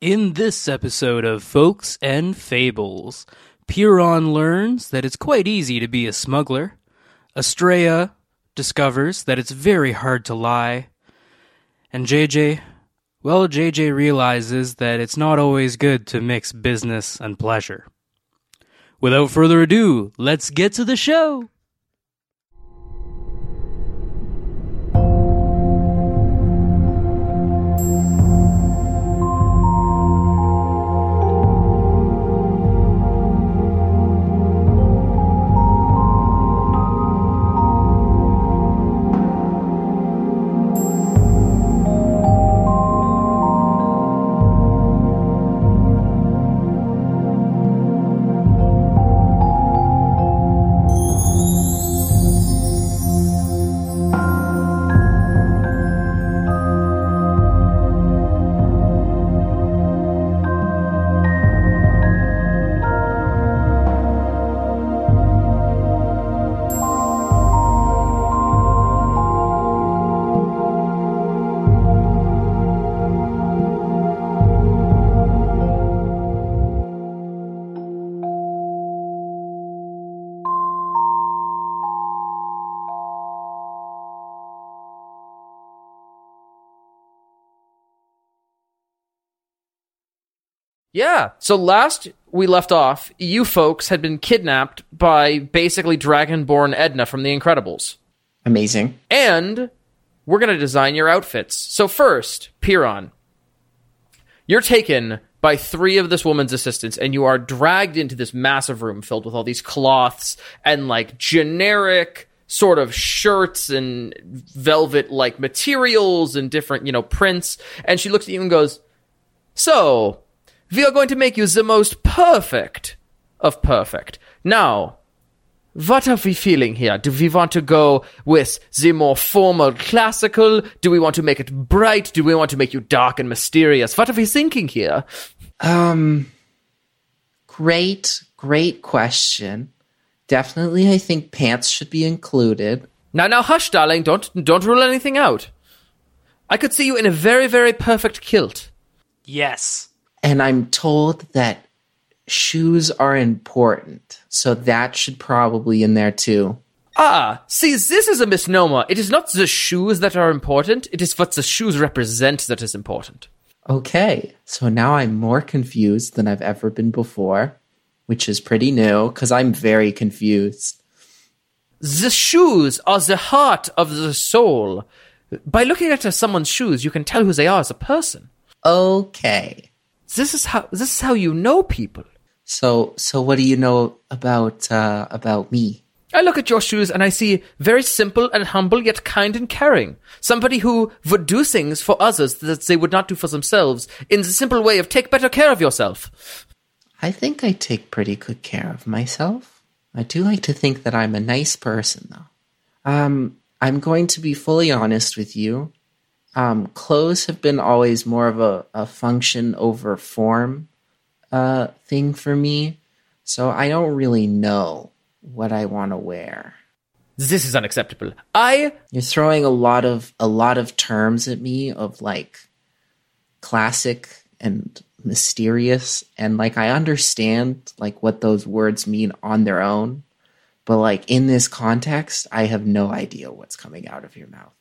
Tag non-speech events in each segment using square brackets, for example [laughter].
In this episode of Folks and Fables, Piron learns that it's quite easy to be a smuggler. Estrella discovers that it's very hard to lie. And JJ, well, JJ realizes that it's not always good to mix business and pleasure. Without further ado, let's get to the show! Yeah. So last we left off, you folks had been kidnapped by basically Dragonborn Edna from The Incredibles. Amazing. And we're going to design your outfits. So first, Piron, you're taken by three of this woman's assistants and you are dragged into this massive room filled with all these cloths and like generic sort of shirts and velvet like materials and different, you know, prints. And she looks at you and goes, So, we are going to make you the most perfect of perfect. Now, what are we feeling here? Do we want to go with the more formal classical? Do we want to make it bright? Do we want to make you dark and mysterious? What are we thinking here? Um, great, great question. Definitely, I think pants should be included. Now, now, hush, darling. Don't don't rule anything out. I could see you in a very, very perfect kilt. Yes. And I'm told that shoes are important. So that should probably be in there too. Ah, see, this is a misnomer. It is not the shoes that are important. It is what the shoes represent that is important. Okay. So now I'm more confused than I've ever been before, which is pretty new because I'm very confused. The shoes are the heart of the soul. By looking at someone's shoes, you can tell who they are as a person. Okay. This is how this is how you know people. So so what do you know about uh about me? I look at your shoes and I see very simple and humble yet kind and caring. Somebody who would do things for others that they would not do for themselves in the simple way of take better care of yourself. I think I take pretty good care of myself. I do like to think that I'm a nice person though. Um I'm going to be fully honest with you. Um clothes have been always more of a, a function over form uh thing for me. So I don't really know what I want to wear. This is unacceptable. I You're throwing a lot of a lot of terms at me of like classic and mysterious and like I understand like what those words mean on their own, but like in this context, I have no idea what's coming out of your mouth.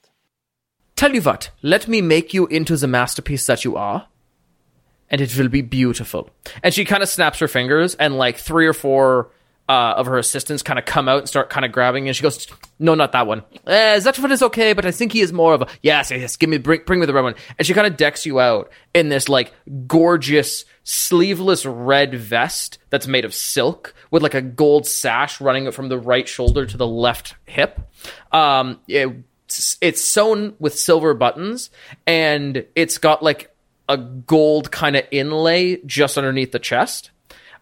Tell you what, let me make you into the masterpiece that you are, and it will be beautiful. And she kind of snaps her fingers, and like three or four uh, of her assistants kind of come out and start kind of grabbing, and she goes, "No, not that one. Eh, that one is okay, but I think he is more of a yes, yes. Give me, bring, bring me the red one." And she kind of decks you out in this like gorgeous sleeveless red vest that's made of silk with like a gold sash running from the right shoulder to the left hip. Um, it, it's sewn with silver buttons and it's got like a gold kind of inlay just underneath the chest.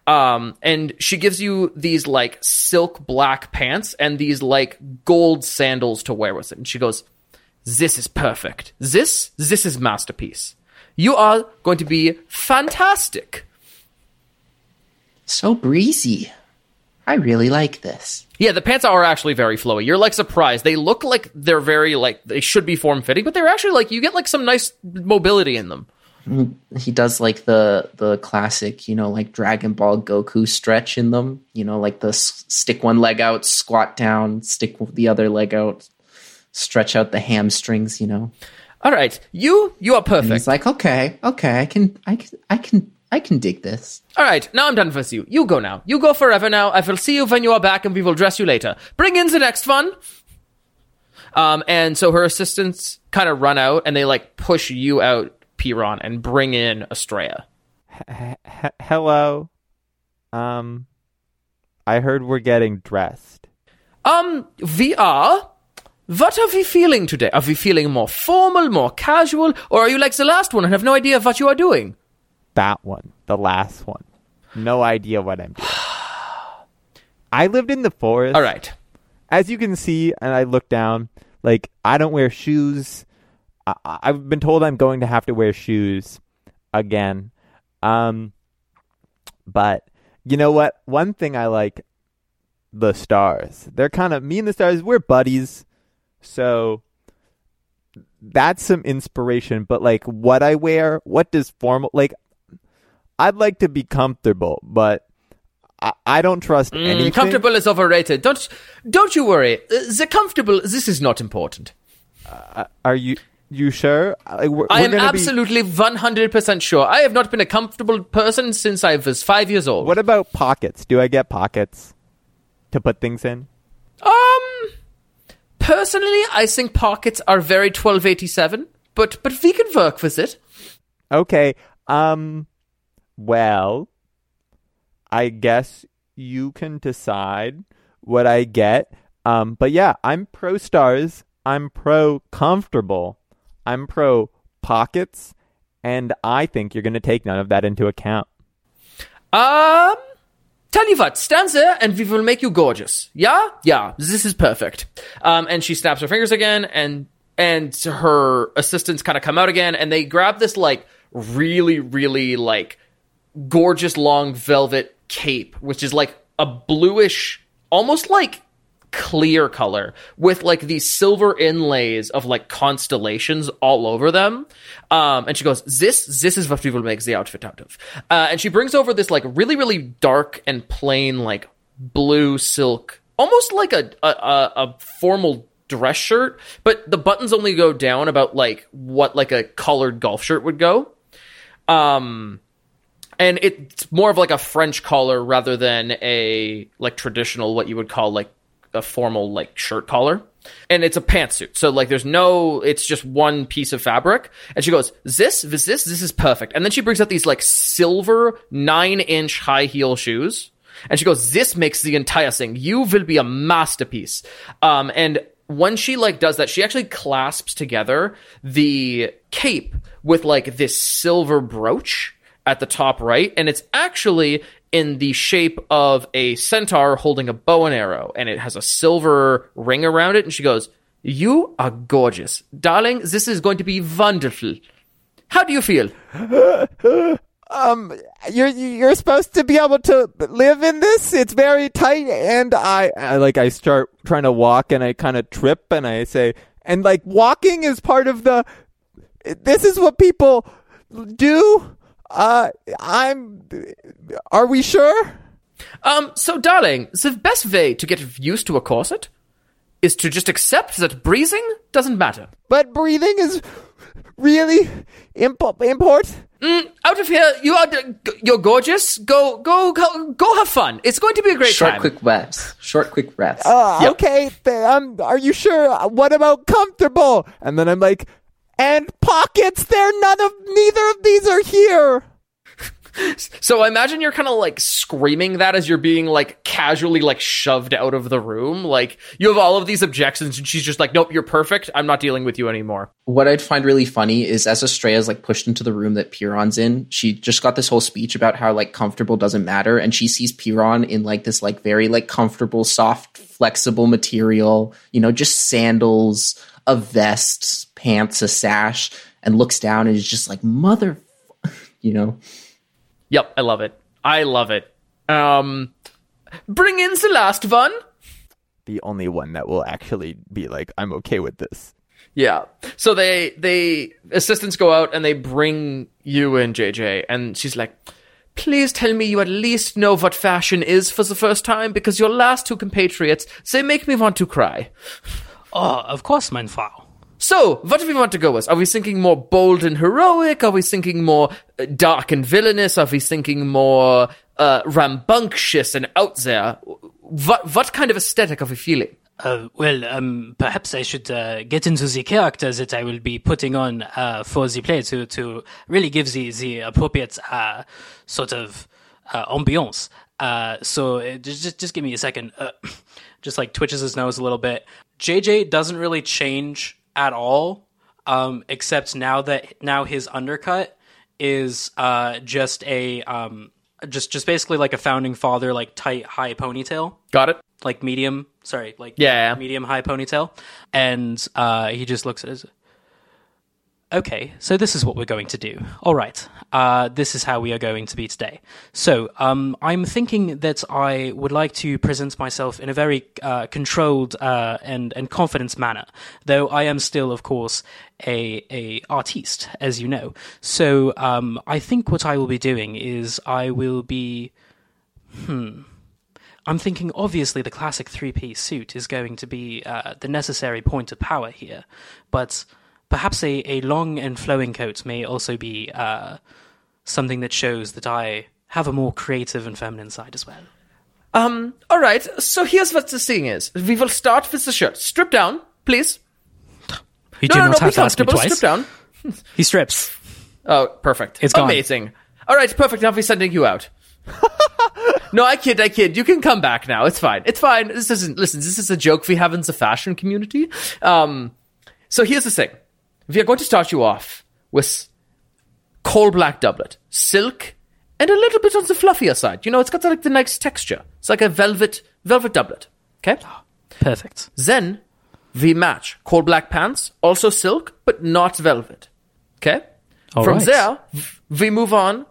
Um, and she gives you these like silk black pants and these like gold sandals to wear with it. And she goes, This is perfect. This, this is masterpiece. You are going to be fantastic. So breezy. I really like this. Yeah, the pants are actually very flowy. You're like surprised. They look like they're very like they should be form fitting, but they're actually like you get like some nice mobility in them. Mm, he does like the the classic, you know, like Dragon Ball Goku stretch in them. You know, like the s- stick one leg out, squat down, stick the other leg out, stretch out the hamstrings. You know, All right, you you are and perfect. he's like, okay, okay, I can, I can, I can, I can dig this. All right, now I'm done with you. You go now. You go forever now. I will see you when you are back, and we will dress you later. Bring in the next one. Um, and so her assistants kind of run out, and they like push you out, Piron, and bring in Estrella. H- hello. Um, I heard we're getting dressed. Um, we are. What are we feeling today? Are we feeling more formal, more casual, or are you like the last one and have no idea what you are doing? That one, the last one. No idea what I'm doing. I lived in the forest. All right. As you can see, and I look down, like I don't wear shoes. I- I've been told I'm going to have to wear shoes again. Um, but you know what? One thing I like the stars. They're kind of me and the stars. We're buddies, so that's some inspiration. But like what I wear, what does formal like? I'd like to be comfortable, but I, I don't trust Mm, anything. comfortable is overrated. Don't don't you worry. Uh, the comfortable. This is not important. Are you you sure? Like, we're, I am absolutely one hundred percent sure. I have not been a comfortable person since I was five years old. What about pockets? Do I get pockets to put things in? Um, personally, I think pockets are very twelve eighty seven, but but we can work with it. Okay. Um. Well, I guess you can decide what I get. Um. But yeah, I'm pro stars. I'm pro comfortable. I'm pro pockets, and I think you're going to take none of that into account. Um, tell you what, stand there and we will make you gorgeous. Yeah, yeah, this is perfect. Um, and she snaps her fingers again, and and her assistants kind of come out again, and they grab this like really, really like gorgeous long velvet cape, which is like a bluish, almost like clear color with like these silver inlays of like constellations all over them. Um, and she goes, "This, this is what will make the outfit out of." Uh, and she brings over this like really, really dark and plain like blue silk, almost like a a, a, formal dress shirt, but the buttons only go down about like what like a colored golf shirt would go. Um, and it's more of like a French collar rather than a like traditional what you would call like a formal like shirt collar. And it's a pantsuit, so like there's no, it's just one piece of fabric. And she goes, "This, this, this, this is perfect." And then she brings out these like silver nine inch high heel shoes, and she goes, "This makes the entire thing. You will be a masterpiece." Um, and when she like does that, she actually clasps together the cape with like this silver brooch at the top right, and it's actually in the shape of a centaur holding a bow and arrow, and it has a silver ring around it. And she goes, "You are gorgeous, darling. This is going to be wonderful." How do you feel? [laughs] Um, you're you're supposed to be able to live in this. It's very tight, and I, I like I start trying to walk, and I kind of trip, and I say, and like walking is part of the. This is what people do. Uh, I'm. Are we sure? Um, so, darling, the best way to get used to a corset is to just accept that breathing doesn't matter. But breathing is really impo- important. Mm, out of here, you are you're gorgeous. Go, go, go, go! Have fun. It's going to be a great Short, time. Short, quick breaths. Short, quick breaths. Uh, Yep. Okay, th- um, are you sure? What about comfortable? And then I'm like, and pockets. They're none of neither of these are here. So I imagine you're kind of like screaming that as you're being like casually like shoved out of the room. Like you have all of these objections, and she's just like, "Nope, you're perfect. I'm not dealing with you anymore." what I'd find really funny is as Estrella's like pushed into the room that Piron's in, she just got this whole speech about how like comfortable doesn't matter, and she sees Piron in like this like very like comfortable, soft, flexible material, you know, just sandals, a vest, pants, a sash, and looks down and is just like mother, [laughs] you know. Yep, I love it. I love it. Um, bring in the last one. The only one that will actually be like, I'm okay with this. Yeah. So they they assistants go out and they bring you in JJ and she's like, "Please tell me you at least know what fashion is for the first time because your last two compatriots they make me want to cry." [laughs] Oh, of course, mein Frau. So, what do we want to go with? Are we thinking more bold and heroic? Are we thinking more uh, dark and villainous? Are we thinking more uh, rambunctious and out there? What what kind of aesthetic are we feeling? Uh, well, um, perhaps I should uh, get into the character that I will be putting on uh, for the play to to really give the the appropriate uh, sort of uh, ambiance. Uh, so uh, just just just give me a second. Uh, [clears throat] just like twitches his nose a little bit. JJ doesn't really change at all, um, except now that now his undercut is uh, just a um, just just basically like a founding father like tight high ponytail Got it? like medium sorry like Yeah. medium high ponytail and uh he just looks at us okay so this is what we're going to do all right uh this is how we are going to be today so um i'm thinking that i would like to present myself in a very uh, controlled uh and and confidence manner though i am still of course a a artiste as you know so um i think what i will be doing is i will be hmm. I'm thinking obviously the classic three piece suit is going to be uh, the necessary point of power here, but perhaps a, a long and flowing coat may also be uh, something that shows that I have a more creative and feminine side as well. Um, all right. So here's what the thing is. We will start with the shirt. Strip down, please. You No, do no, not no. Have to ask me twice. Strip down. [laughs] He strips. Oh, perfect. It's gone. amazing. All right, perfect. Now we're sending you out. [laughs] no, I kid, I kid. You can come back now. It's fine. It's fine. This isn't. Listen, this is a joke we have in the fashion community. Um, so here's the thing. We are going to start you off with coal black doublet, silk, and a little bit on the fluffier side. You know, it's got like the nice texture. It's like a velvet velvet doublet. Okay. Ah, perfect. Then we match coal black pants, also silk, but not velvet. Okay? All From right. there, we move on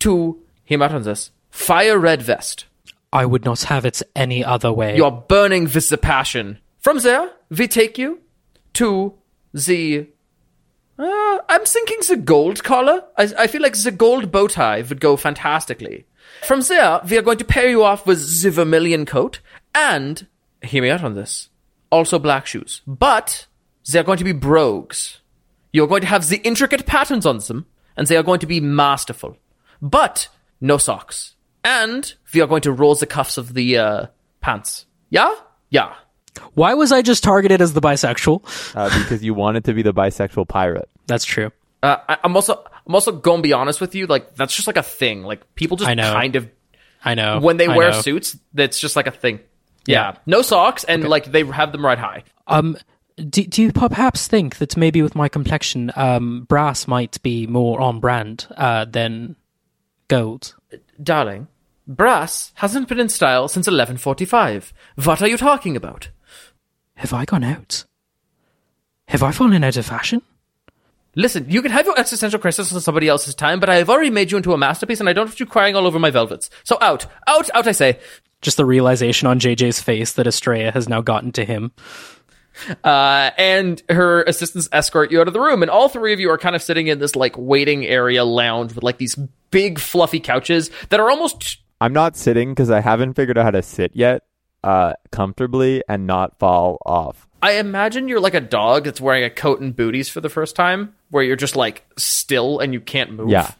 to, out on this, fire red vest. I would not have it any other way. You're burning with the passion. From there, we take you to the. Uh, I'm thinking the gold collar. I, I feel like the gold bow tie would go fantastically. From there, we are going to pair you off with the vermilion coat and, hear me out on this, also black shoes. But they are going to be brogues. You're going to have the intricate patterns on them, and they are going to be masterful. But no socks. And we are going to roll the cuffs of the uh, pants. Yeah? Yeah. Why was I just targeted as the bisexual? uh, because you wanted to be the bisexual pirate. [laughs] That's true. Uh, I, I'm also I'm also going to be honest with you. Like that's just like a thing. Like people just I know. kind of I know. when they I wear know. suits, that's just like a thing. Yeah. Yeah. No socks, and like they have them right high. Um, do, do you perhaps think that maybe with my complexion, um, brass might be more on brand uh, than gold? Darling, brass hasn't been in style since 1145. What are you talking about? Have I gone out? Have I fallen out of fashion? Listen, you can have your existential crisis on somebody else's time, but I have already made you into a masterpiece, and I don't want you crying all over my velvets. So out, out, out! I say. Just the realization on JJ's face that Estrella has now gotten to him. uh, and her assistants escort you out of the room. And all three of you are kind of sitting in this like waiting area lounge with like these big fluffy couches that are almost. I'm not sitting because I haven't figured out how to sit yet uh, comfortably and not fall off. I imagine you're like a dog that's wearing a coat and booties for the first time, where you're just like still and you can't move. Yeah.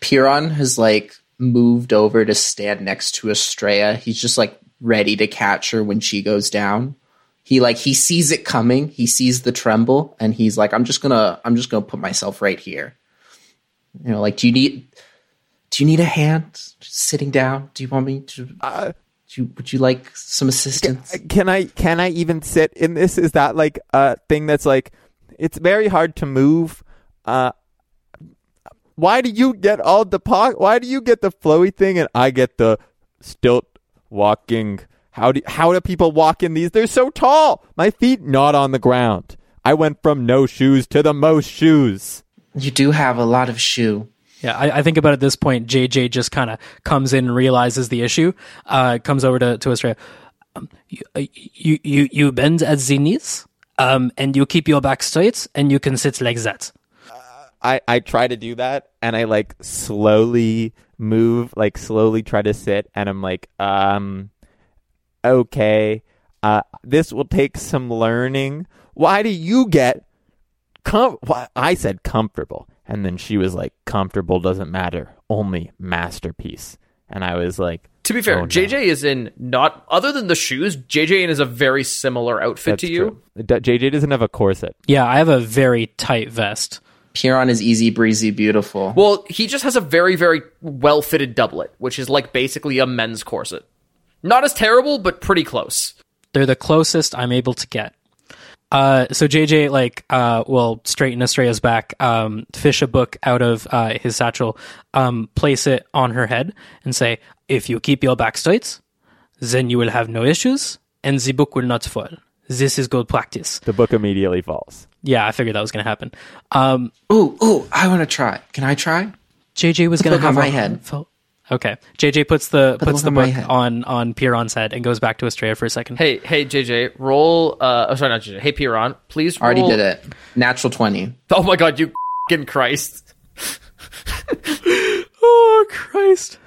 Piron has like moved over to stand next to Estrella. He's just like ready to catch her when she goes down. He like he sees it coming. He sees the tremble, and he's like, "I'm just gonna, I'm just gonna put myself right here." You know, like, do you need, do you need a hand just sitting down? Do you want me to? Uh, do you, would you like some assistance? Can I can I even sit in this? Is that like a thing that's like it's very hard to move? Uh, why do you get all the po- Why do you get the flowy thing and I get the stilt walking? How do how do people walk in these? They're so tall. My feet not on the ground. I went from no shoes to the most shoes. You do have a lot of shoe. Yeah, I, I think about at this point, JJ just kind of comes in and realizes the issue. Uh, comes over to to Estrella. Um, you, uh, you you you bend at the knees. Um, and you keep your back straight, and you can sit like that. I, I try to do that and I like slowly move, like slowly try to sit and I'm like, um okay. Uh this will take some learning. Why do you get com why I said comfortable and then she was like comfortable doesn't matter, only masterpiece. And I was like To be fair, Oh, no. JJ is in not other than the shoes. JJ is a very similar outfit that's to you. true. JJ doesn't have a corset. Yeah, I have a very tight vest. Piron is easy breezy beautiful. Well, he just has a very very well fitted doublet, which is like basically a men's corset. Not as terrible, but pretty close. They're the closest I'm able to get. Uh, so JJ like uh, will straighten Estrella's back, um, fish a book out of uh, his satchel, um, place it on her head, and say, "If you keep your back straight, then you will have no issues, and the book will not fall. This is good practice." The book immediately falls. Yeah, I figured that was going to happen. Um, Ooh, ooh, I want to try. Can I try? JJ was going to book on have my a- head. fo- Okay, JJ puts the the puts book the on my book head. on on Piron's head and goes back to Estrella for a second. Hey, hey, JJ, roll. Uh, oh, sorry, not JJ. Hey, Piron, please. Already did it. Natural 20. Oh my god, you fucking Christ! [laughs] Oh Christ!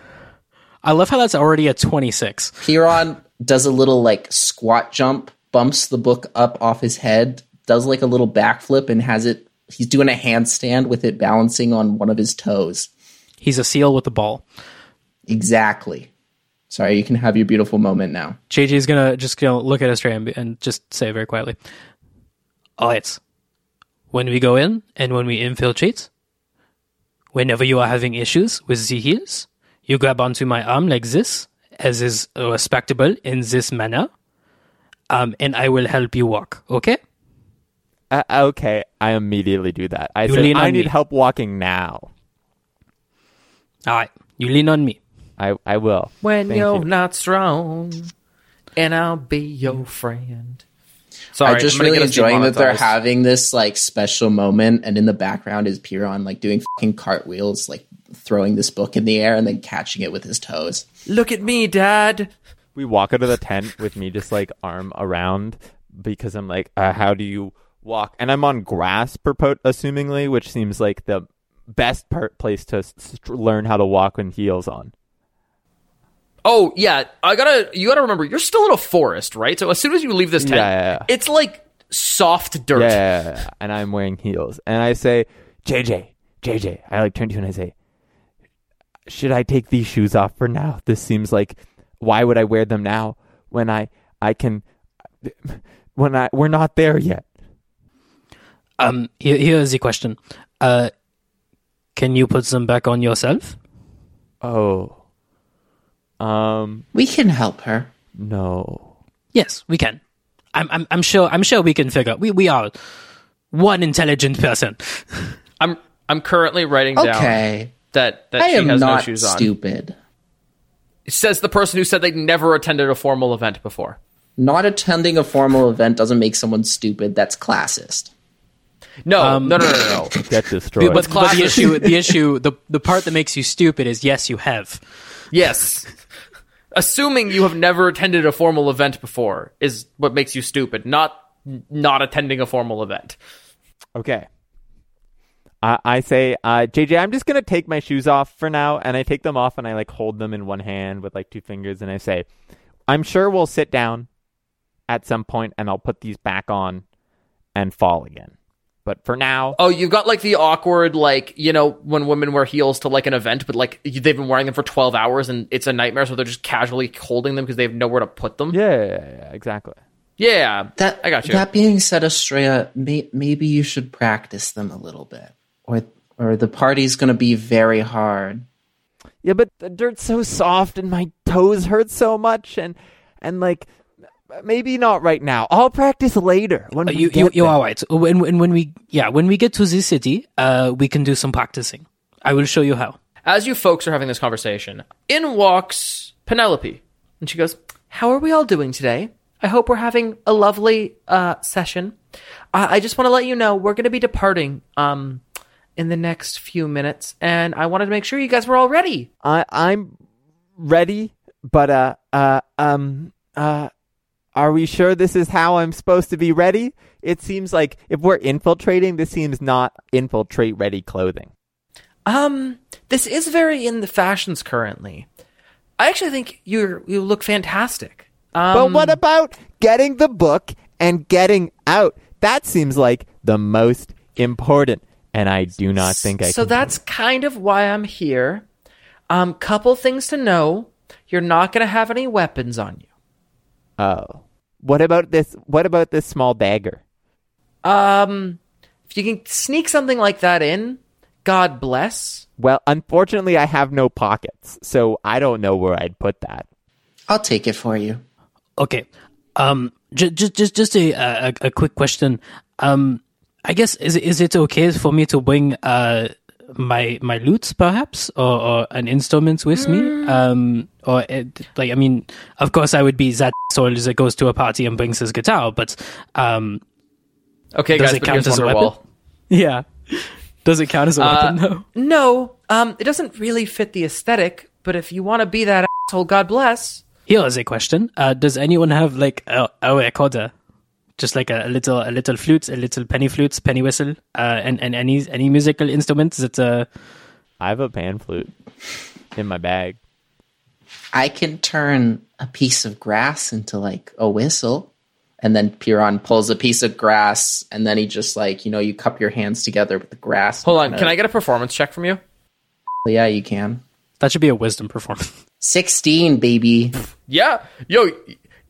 I love how that's already a twenty six. Piron does a little like squat jump, bumps the book up off his head, does like a little backflip, and has it. He's doing a handstand with it balancing on one of his toes. He's a seal with a ball. Exactly. Sorry, you can have your beautiful moment now. JJ is gonna just gonna look at Estrella and, and just say very quietly, "All right, when we go in and when we infiltrate, whenever you are having issues with the heels, you grab onto my arm like this, as is respectable in this manner, um, and I will help you walk. Okay? Uh, okay, I immediately do that. I You said I need me." help walking now. All right, you lean on me. I I will. When Thank you're you. not strong, and I'll be your friend. Sorry, I'm just I'm really enjoying that they're having this like special moment, and in the background is Piron like doing fucking cartwheels, like throwing this book in the air and then catching it with his toes. Look at me, Dad. we walk out of the tent with me just like arm around because I'm like, uh, how do you walk? And I'm on grass, purport assumingly, which seems like the best part place to s- s- learn how to walk with heels on. Oh yeah, I gotta. You gotta remember, you're still in a forest, right? So as soon as you leave this tent, Yeah, yeah, yeah. it's like soft dirt. Yeah, yeah, yeah, yeah. and I'm wearing heels. And I say, JJ, JJ, I like turn to you and I say, should I take these shoes off for now? This seems like, why would I wear them now when I I can, when I we're not there yet. Um, here, here is the question. Uh, can you put them back on yourself? Oh, um, We can help her. no. Yes, we can. I'm, I'm, I'm sure. I'm sure we can figure. We, we are one intelligent person. [laughs] I'm I'm currently writing down Okay. that that I she am has no not shoes on. stupid. It says the person who said they'd never attended a formal event before. Not attending a formal event doesn't make someone stupid. That's classist. No, Um, no, no, no, no. [laughs] Get destroyed. But, but the issue, the issue, the the part that makes you stupid is yes, you have. yes. Assuming you have never attended a formal event before is what makes you stupid, not not attending a formal event. Okay. I I say, uh, JJ, I'm just gonna take my shoes off for now, and I take them off and I like hold them in one hand with like two fingers, and I say, I'm sure we'll sit down at some point, and I'll put these back on and fall again. But for now, Oh, you've got like the awkward, like you know, when women wear heels to like an event, but like they've been wearing them for twelve hours and it's a nightmare, so they're just casually holding them because they have nowhere to put them. yeah, yeah, yeah, yeah, exactly. Yeah, That I got you. That being said, Estrella, may, maybe you should practice them a little bit, or or the party's going to be very hard. Yeah, but the dirt's so soft, and my toes hurt so much, and and like maybe not right now. I'll practice later when Uh, we you, get you, you're there. all right. When, when, when we, yeah, when we get to the city, uh, we can do some practicing. I will show you how. As you folks are having this conversation, in walks Penelope, and she goes, "How are we all doing today? I hope we're having a lovely uh, session. I I just want to let you know we're going to be departing um in the next few minutes, and I wanted to make sure you guys were all ready." I I'm ready, but uh uh um uh Are we sure this is how I'm supposed to be ready? It seems like if we're infiltrating, this seems not infiltrate ready clothing. Um, this is very in the fashions currently. I actually think you you look fantastic. Um, But what about getting the book and getting out? That seems like the most important, and I do not think I so that's kind of why I'm here. Um, couple things to know. You're not going to have any weapons on you. Oh, what about this? What about this small dagger? Um, if you can sneak something like that in, God bless. Well, unfortunately, I have no pockets, so I don't know where I'd put that. I'll take it for you. Okay. Um, just just just just a, a a quick question. Um, I guess is it- is it okay for me to bring uh my my lutes perhaps or, or an instruments with me? Um, or it, like I mean, of course I would be that soul that goes to a party and brings his guitar, but um, Okay, Does guys, it but count here's as a weapon? [laughs] yeah. Does it count as a weapon though? No, um, it doesn't really fit the aesthetic. But if you want to be that asshole, God bless. Here is a question. Uh, does anyone have like a, a recorder? Just like a, a little, a little flute, a little penny flute, penny whistle, uh, and, and any any musical instruments that uh, I have a pan flute in my bag. I can turn a piece of grass into like a whistle. And then Piron pulls a piece of grass, and then he just like, you know, you cup your hands together with the grass. Hold on, can I get a performance check from you? Yeah, you can. that should be a wisdom performance. 16, baby. Yeah, yo,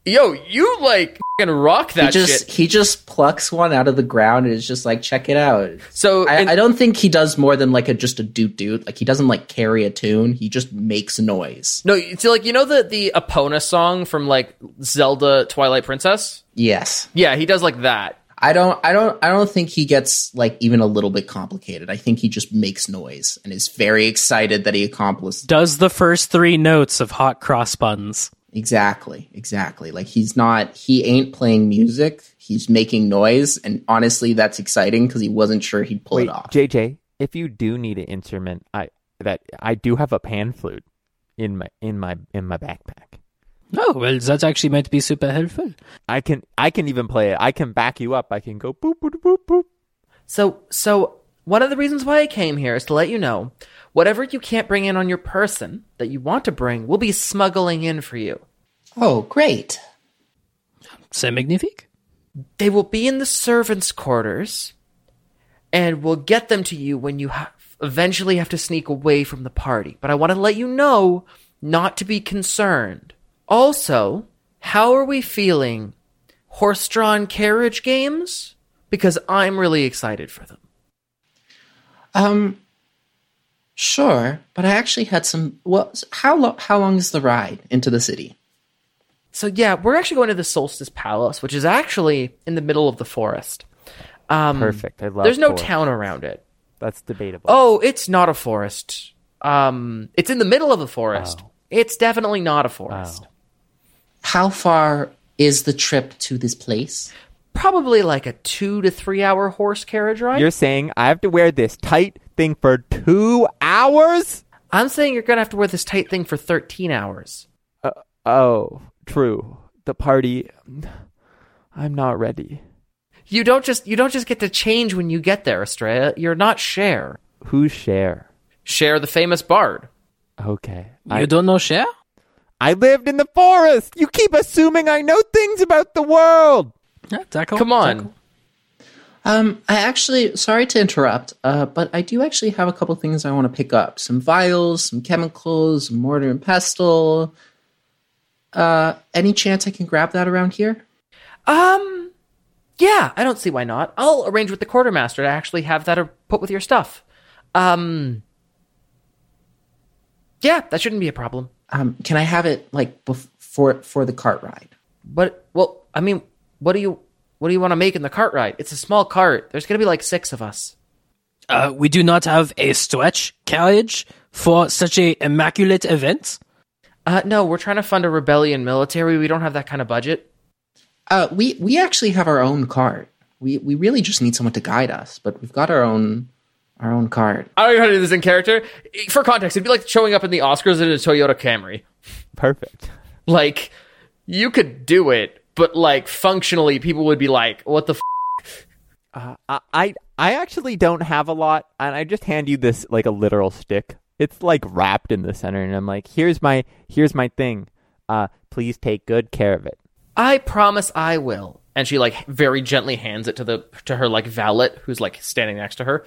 yo, you like fucking rock He that just shit. he just plucks one out of the ground and is just like, check it out. So I, and- I don't think he does more than like a just a doot doot. Like he doesn't like carry a tune. He just makes noise. no, it's like you know the the Epona song from like Zelda Twilight Princess. Yes. Yeah, he does like that. I don't I don't I don't think he gets like even a little bit complicated. I think he just makes noise and is very excited that he accomplished Does the first three notes of hot cross buns? Exactly. Exactly. Like he's not he ain't playing music. He's making noise and honestly that's exciting cuz he wasn't sure he'd pull Wait, it off. JJ, if you do need an instrument, I that I do have a pan flute in my in my in my backpack. Oh well, that actually might be super helpful. I can I can even play it. I can back you up. I can go boop boop boop boop. So so one of the reasons why I came here is to let you know whatever you can't bring in on your person that you want to bring, we'll be smuggling in for you. Oh, great. C'est magnifique. They will be in the servants' quarters, and we'll get them to you when you ha- eventually have to sneak away from the party. But I want to let you know not to be concerned. Also, how are we feeling? Horse drawn carriage games? Because I'm really excited for them. Um sure, but I actually had some well how lo- how long is the ride into the city? So yeah, we're actually going to the Solstice Palace, which is actually in the middle of the forest. Um, Perfect. I love. It. There's no forest. town around it. That's debatable. Oh, it's not a forest. Um, it's in the middle of a forest. Oh. It's definitely not a forest. How far is the trip to this place? Probably like a two to three hour horse carriage ride. You're saying I have to wear this tight thing for two hours? I'm saying you're gonna have to wear this tight thing for 13 hours. Uh, oh, true. The party. I'm not ready. You don't just you don't just get to change when you get there, Estrella. You're not Cher. Who's Cher? Cher, the famous bard. Okay. You I, don't know Cher? I lived in the forest. You keep assuming I know things about the world. Yeah, d'accord, Come on. d'accord. Um, I actually, sorry to interrupt, uh, but I do actually have a couple things I want to pick up. Some vials, some chemicals, mortar and pestle. Uh, any chance I can grab that around here? Um, yeah, I don't see why not. I'll arrange with the quartermaster to actually have that uh, put with your stuff. Um, yeah, that shouldn't be a problem. Um, can I have it like before for the cart ride? But well, I mean, what do you what do you want to make in the cart ride? It's a small cart. There's gonna be like six of us. Uh, we do not have a stretch carriage for such a immaculate event. Uh, no, we're trying to fund a rebellion military. We don't have that kind of budget. Uh, we we actually have our own cart. We we really just need someone to guide us, but we've got our own our own cart. I don't know how to do this in character. For context, it'd be like showing up in the Oscars in a Toyota Camry. Perfect. Like, you could do it, but like functionally, people would be like, "What the?" F-? Uh, I, I I actually don't have a lot, and I just hand you this like a literal stick. It's like wrapped in the center, and I'm like, here's my here's my thing. Uh, please take good care of it. I promise I will. And she like very gently hands it to the to her like valet who's like standing next to her.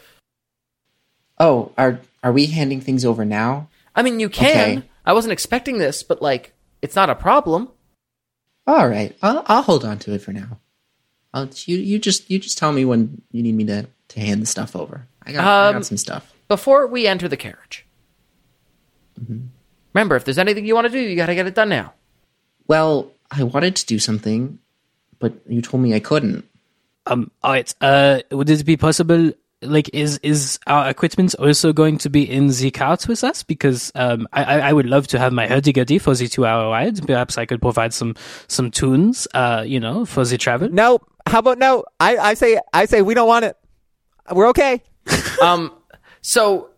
Oh, are are we handing things over now? I mean, you can. Okay. I wasn't expecting this, but like, it's not a problem. All right, I'll I'll hold on to it for now. I'll, you you just you just tell me when you need me to to hand the stuff over. I got I Um, got some stuff. Before we enter the carriage, remember, if there's anything you want to do, you got to get it done now. Well, I wanted to do something, but you told me I couldn't. Um, alright, uh, would it be possible, like, is, is our equipment also going to be in the cart with us? Because, um, I, I I would love to have my hurdy-gurdy for the two-hour ride. Perhaps I could provide some, some tunes, uh, you know, for the travel. No, how about no? I, I say I say we don't want it. We're okay. [laughs] Um, so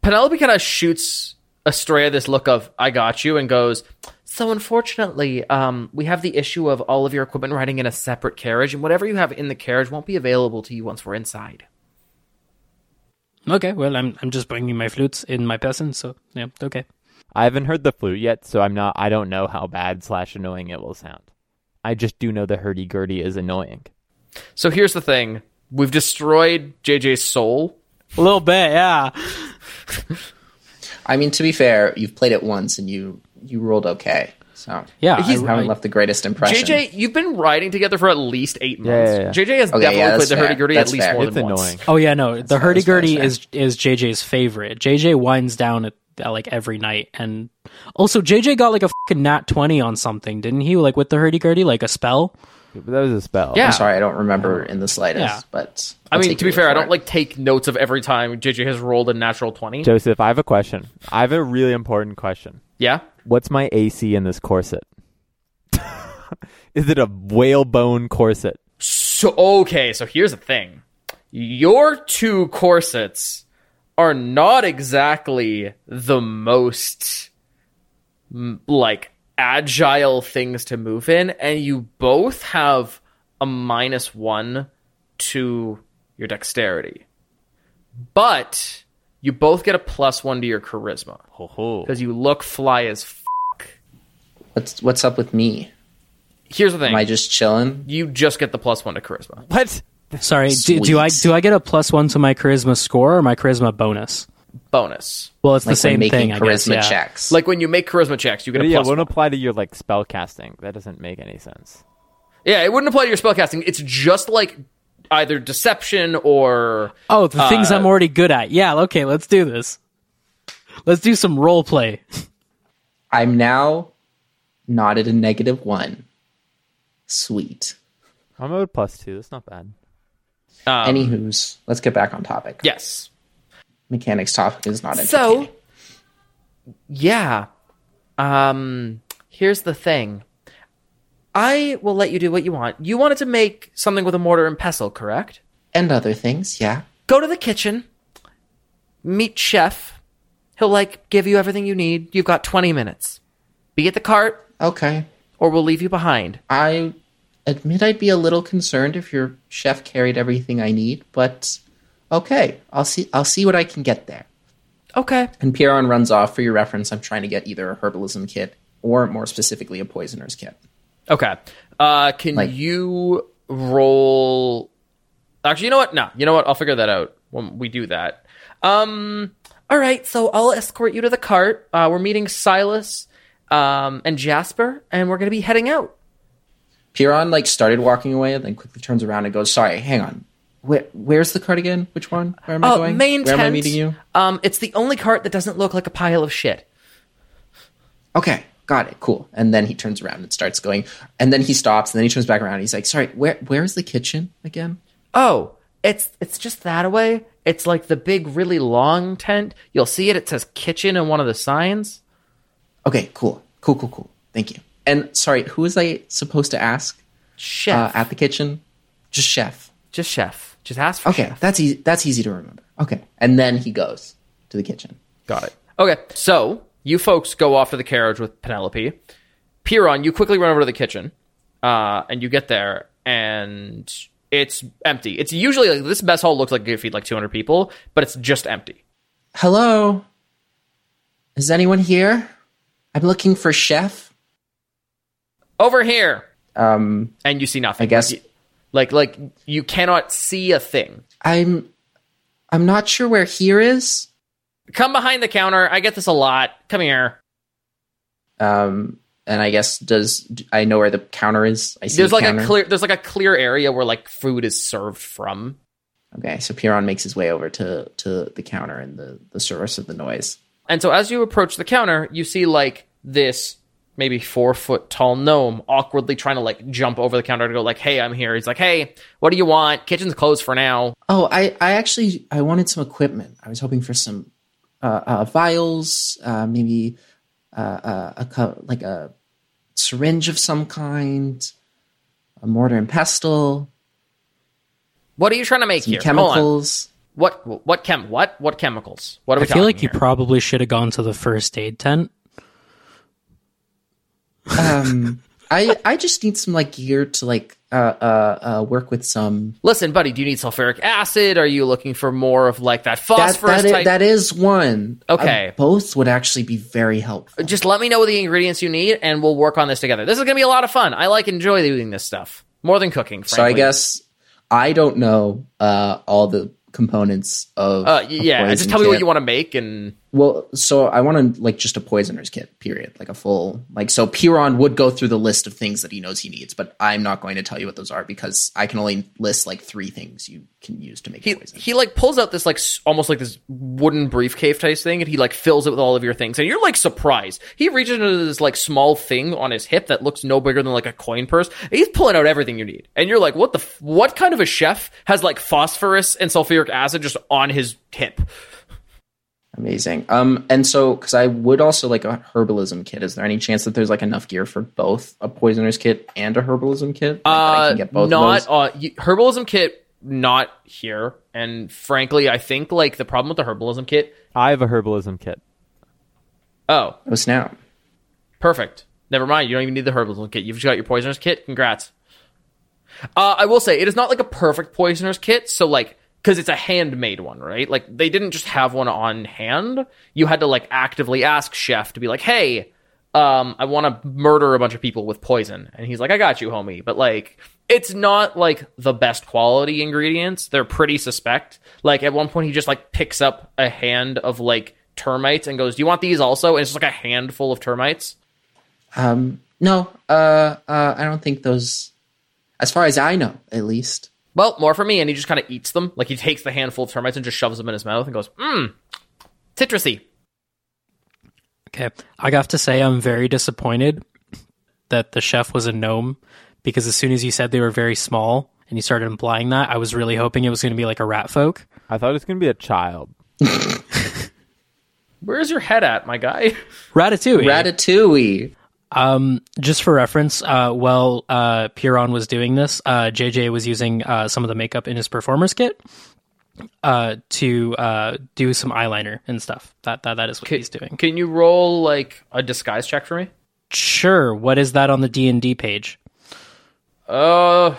Penelope kind of shoots Estrella this look of "I got you" and goes. So unfortunately, um, we have the issue of all of your equipment riding in a separate carriage, and whatever you have in the carriage won't be available to you once we're inside. Okay, well, I'm, I'm just bringing my flutes in my person, so, yeah, okay. I haven't heard the flute yet, so I'm not. I don't know how bad slash annoying it will sound. I just do know the hurdy gurdy is annoying. So here's the thing: we've destroyed JJ's soul. A little bit, yeah. [laughs] I mean, to be fair, you've played it once and you you rolled okay. So oh. Yeah, he's I- haven't I- left the greatest impression. JJ, you've been riding together for at least eight months. Yeah, yeah, yeah. JJ has Okay, definitely yeah, played the hurdy gurdy at least fair. more It's than once. annoying. Oh yeah, no. the hurdy gurdy is is JJ's favorite. JJ winds down at, at like every night, and also JJ got like a fucking nat twenty on something, didn't he? Like with the hurdy gurdy, like a spell. But that was a spell. Yeah. I'm sorry, I don't remember in the slightest. Yeah. But I I'll mean, to be fair, I don't like take notes of every time JJ has rolled a natural twenty. Joseph, I have a question. I have a really important question. Yeah. What's my AC in this corset? [laughs] is it a whalebone corset? So okay, so here's the thing. Your two corsets are not exactly the most like agile things to move in and you both have a minus 1 to your dexterity. But you both get a plus 1 to your charisma because you look fly as f- What's what's up with me? Here's the thing. Am I just chilling? you just get the plus 1 to charisma. What? Sorry, do, do I Sweet. do I get a plus one to my charisma score or my charisma bonus? Bonus. Well, it's Like the same when making thing. I charisma guess, yeah. checks. Like when you make charisma checks, you get a yeah, it plus won't one. apply to your like spell casting. That doesn't make any sense. Yeah, it wouldn't apply to your spellcasting. It's just like either deception or Oh, the things Uh, I'm already good at. Yeah, okay, let's do this. Let's do some role play. [laughs] I'm now not at a negative one. Sweet. I'm at plus two. That's not bad. um, Anywho's, let's get back on topic. yes. Mechanics topic is not So yeah, um, here's the thing. I will let you do what you want. You wanted to make something with a mortar and pestle, correct? and other things, yeah. Go to the kitchen, meet chef. He'll like give you everything you need. You've got 20 minutes. Be at the cart, Okay. or we'll leave you behind. I admit I'd be a little concerned if your chef carried everything I need, but okay, I'll see. I'll see what I can get there. Okay. And Piron runs off. For your reference, I'm trying to get either a herbalism kit or, more specifically, a poisoner's kit. Okay. Uh, can Like- you roll? Actually, you know what? No, you know what? I'll figure that out when we do that. Um. All right. So I'll escort you to the cart. Uh, we're meeting Silas, um, and Jasper, and we're gonna be heading out. Piron like started walking away, and then quickly turns around and goes, "Sorry, hang on. Where, where's the cart again? Which one? Where am I Oh, going? main Where am I meeting you? Um, it's the only cart that doesn't look like a pile of shit. Okay, got it. Cool. And then he turns around and starts going. And then he stops, and then he turns back around. And he's like, "Sorry, where where's the kitchen again?" Oh, it's it's just that way. It's like the big, really long tent. You'll see it. It says kitchen in one of the signs. Okay, cool, cool, cool, cool. Thank you. And sorry, who was I supposed to ask Chef, uh, at the kitchen? Just chef. just chef. Just ask for Okay, chef. that's easy. That's easy to remember. Okay, and then he goes to the kitchen. Got it. Okay, so you folks go off to the carriage with Penelope. Piron, you quickly run over to the kitchen. uh, and you get there, and it's empty. It's usually like this mess hall looks like it could feed like 200 people, but it's just empty. Hello? Is anyone here? I'm looking for Chef. Over here, Um, and you see nothing. I guess- like like you cannot see a thing. I'm I'm not sure where here is. Come behind the counter. I get this a lot. Come here. Um, and I guess does I know where the counter is? I see There's like counter. a clear. There's like a clear area where like food is served from. Okay, so Piron makes his way over to to the counter and the the source of the noise. And so as you approach the counter, you see like this maybe four foot tall gnome awkwardly trying to like jump over the counter to go like, "Hey, I'm here." He's like, "Hey, what do you want? Kitchen's closed for now." Oh, I I actually I wanted some equipment. I was hoping for some vials, uh, maybe uh, uh, a co- like a syringe of some kind, a mortar and pestle, What are you trying to make some here? Chemicals. What what chem what what chemicals? What are we I feel talking like you probably should have gone to the first aid tent. Um, I I just need some like gear to like uh, uh, uh, work with some. Listen, buddy, do you need sulfuric acid? Are you looking for more of like that That phosphorus that, is, type? that is one. Okay. Uh, both would actually be very helpful. Just let me know the ingredients you need, and we'll work on this together. This is going to be a lot of fun. I like enjoy doing this stuff more than cooking. Frankly. So I guess I don't know uh, all the components of. Uh, yeah, just tell me what you want to make, and Well, so I want to like just a poisoner's kit, period. Like a full like so Piron would go through the list of things that he knows he needs, but I'm not going to tell you what those are because I can only list like three things you can use to make he poison. he like pulls out this like almost like this wooden briefcase type thing, and he like fills it with all of your things, and you're like surprised. He reaches into this like small thing on his hip that looks no bigger than like a coin purse. he's pulling out everything you need, and you're like, what the f- what kind of a chef has like phosphorus and sulfuric acid just on his hip? Amazing. Um, and so because I would also like a herbalism kit. Is there any chance that there's like enough gear for both a poisoner's kit and a herbalism kit? Like, that I Uh, can get both of not those? uh, herbalism kit, not here. And frankly, I think like the problem with the herbalism kit. I have a herbalism kit. Oh, Oh snap! perfect. Never mind. You don't even need the herbalism kit. You've just got your poisoner's kit. Congrats. Uh, I will say it is not like a perfect poisoner's kit. So like, because it's a handmade one, right? Like they didn't just have one on hand. You had to like actively ask chef to be like, hey. Um, I want to murder a bunch of people with poison, and he's like, "I got you, homie." But like, it's not like the best quality ingredients. They're pretty suspect. Like at one point, he just like picks up a hand of like termites and goes, "Do you want these also?" And it's just like a handful of termites. Um, no, uh, uh, I don't think those. As far as I know, at least. Well, more for me, and he just kind of eats them. Like he takes the handful of termites and just shoves them in his mouth and goes, "Mmm, citrusy." Okay, I have to say I'm very disappointed that the chef was a gnome because as soon as you said they were very small and you started implying that, I was really hoping it was going to be like a rat folk. I thought it was going to be a child. [laughs] Where's your head at, my guy? Ratatouille. Ratatouille. Um, just for reference, uh, while uh, Piron was doing this, uh, JJ was using uh, some of the makeup in his performer's kit uh, to uh, do some eyeliner and stuff. That that that is what he's doing. Can you roll like a disguise check for me? Sure. What is that on the D and D page? Uh,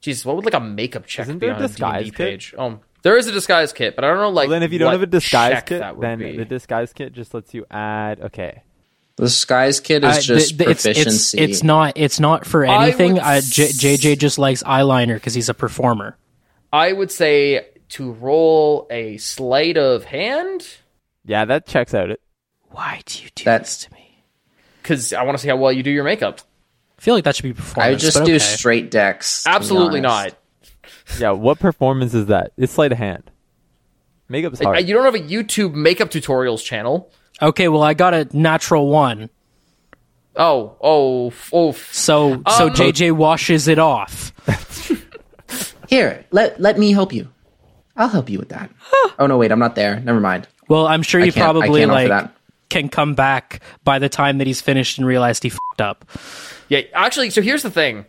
Jesus, what would like a makeup check Isn't be there on a disguise D&D kit? page? Oh, there is a disguise kit, but I don't know like. Well, then if you don't have a disguise kit, then be. the disguise kit just lets you add. Okay. The disguise Kid is I- just th- th- it's, proficiency. it's it's not it's not for I anything. would Uh, J- JJ just likes eyeliner because he's a performer. I would say to roll a sleight of hand Yeah, that checks out. It. Why do you do That's- this to me? because I want to see how well you do your makeup. I feel like that should be performance. I would just but do okay. straight decks. Absolutely not. Yeah, what performance is that? It's sleight of hand. Makeup's Uh, hard. You don't have a YouTube makeup tutorials channel. Okay, well I got a natural one, Oh, oh, f- oh. f- so so Um, JJ washes it off. [laughs] Here, let let me help you. I'll help you with that. oh no, wait, I'm not there. Never mind. Well, I'm sure you probably like that. can come back by the time that he's finished and realized he fucked up. Yeah, actually, so here's the thing.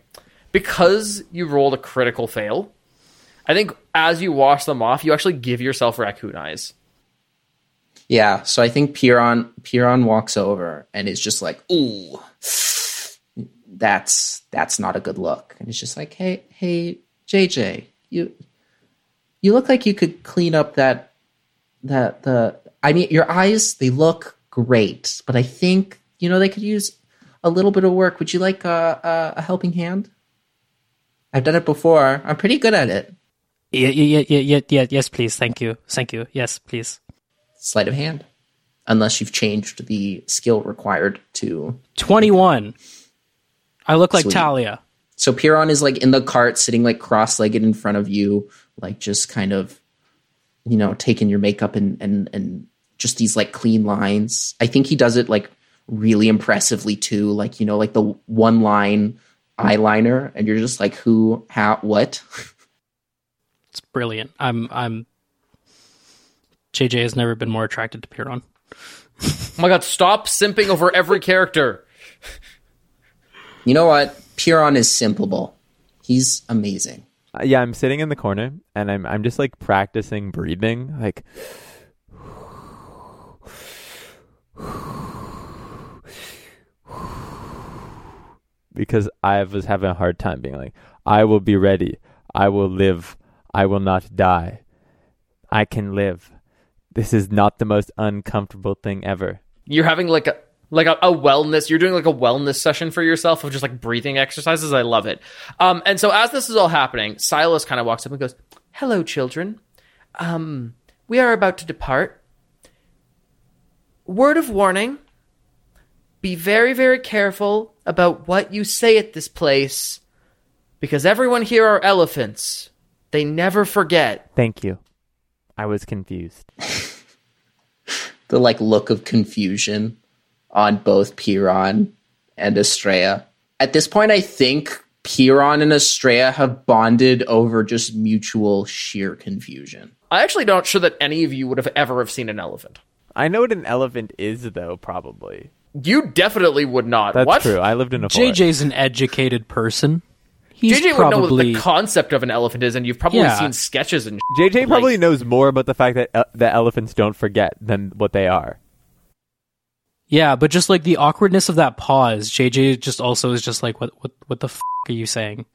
Because you rolled a critical fail, I think as you wash them off, you actually give yourself raccoon eyes. Yeah, so I think Piron Piron walks over and is just like, ooh, that's that's not a good look. And it's just like, hey, hey, JJ, you you look like you could clean up that that the I mean your eyes they look great, but I think you know they could use a little bit of work. Would you like a, a, a helping hand? I've done it before. I'm pretty good at it. Yeah, yeah, yeah, yeah, yeah, yes, please. Thank you. Thank you. Yes, please. Sleight of hand, unless you've changed the skill required to 21. I look like Sweet. Talia. So Piron is like in the cart, sitting like cross-legged in front of you, like just kind of, you know, taking your makeup and and and just these like clean lines. I think he does it like really impressively too. Like you know, like the one line eyeliner, and you're just like, who, how, what? [laughs] It's brilliant. I'm I'm JJ has never been more attracted to Piron. Oh my god, stop simping over every character. You know what? Piron is simpleable. He's amazing. Uh, yeah, I'm sitting in the corner and I'm I'm just like practicing breathing, like because I was having a hard time being like, I will be ready. I will live. I will not die. I can live. This is not the most uncomfortable thing ever. You're having like a like a, a wellness. You're doing like a wellness session for yourself of just like breathing exercises. I love it. Um, and so as this is all happening, Silas kind of walks up and goes, "Hello, children. Um, we are about to depart. Word of warning: Be very, very careful about what you say at this place, because everyone here are elephants. They never forget." Thank you. I was confused. [laughs] The like look of confusion on both Piron and Estrella. At this point, I think Piron and Estrella have bonded over just mutual sheer confusion. I actually don't sure that any of you would have ever have seen an elephant. I know what an elephant is though, probably. You definitely would not. That's what? true. I lived in a forest. JJ's an educated person. He's JJ would know what probably the concept of an elephant is, and you've probably Yeah. seen sketches and. sh- JJ probably Like- knows more about the fact that uh, that elephants don't forget than what they are. Yeah, but just like the awkwardness of that pause, JJ just also is just like, what, what, what the f- are you saying?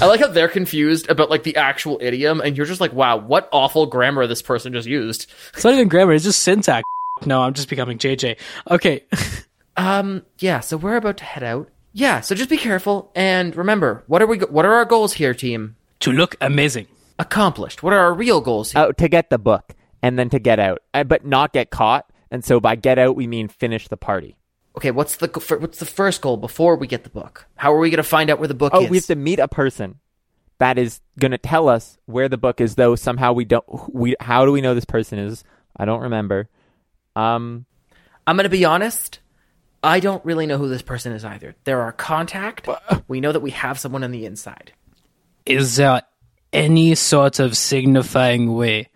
I like how they're confused about like the actual idiom, and you're just like, "Wow, what awful grammar this person just used." It's not even grammar; it's just syntax. No, I'm just becoming JJ. Okay, [laughs] Um, yeah. So we're about to head out. Yeah. So just be careful, and remember, what are we? What are our goals here, team? to look amazing. Accomplished. What are our real goals here? Oh, to get the book and then to get out, uh, but not get caught. And so by get out, we mean finish the party. Okay. What's the what's the first goal before we get the book? How are we going to find out where the book Oh, is? we have to meet a person that is going to tell us where the book is. Though somehow we don't. We how do we know this person is? I don't remember. Um, I'm going to be honest. I don't really know who this person is either. They're our contact. We know that we have someone on the inside. Is there any sort of signifying way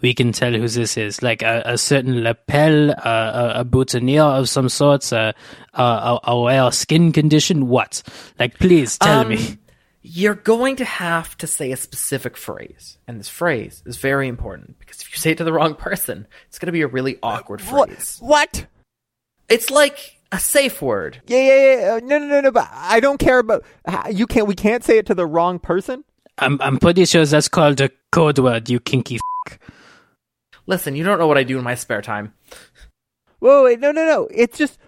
we can tell who this is? Like a, a certain lapel, a, a, a boutonniere of some sort, a, a, a, a rare skin condition? What? Like, please tell Um, me. You're going to have to say a specific phrase, and this phrase is very important because if you say it to the wrong person, it's going to be a really awkward phrase. what? It's like a safe word. Yeah, yeah, yeah. No, no, no, no. But I don't care about. You can't. We can't say it to the wrong person. I'm, I'm pretty sure that's called a code word, you kinky f. Listen, you don't know what I do in my spare time. Whoa, wait, no, no, no. It's just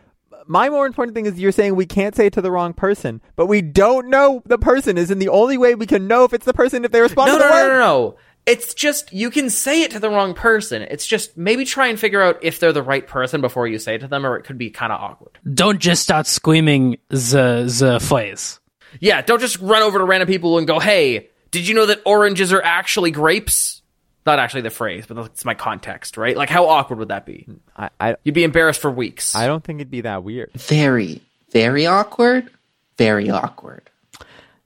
my more important thing is you're saying we can't say it to the wrong person, but we don't know the person is, and the only way we can know if it's the person if they respond No, to no, the no, word. no, no. It's just you can say it to the wrong person. It's just maybe try and figure out if they're the right person before you say it to them, or it could be kind of awkward. Don't just start screaming the, the phrase. Yeah, don't just run over to random people and go, "Hey, did you know that oranges are actually grapes?" Not actually the phrase, but that's my context, right? Like, how awkward would that be? I, I, You'd be embarrassed for weeks. I don't think it'd be that weird. Very, very awkward. Very awkward.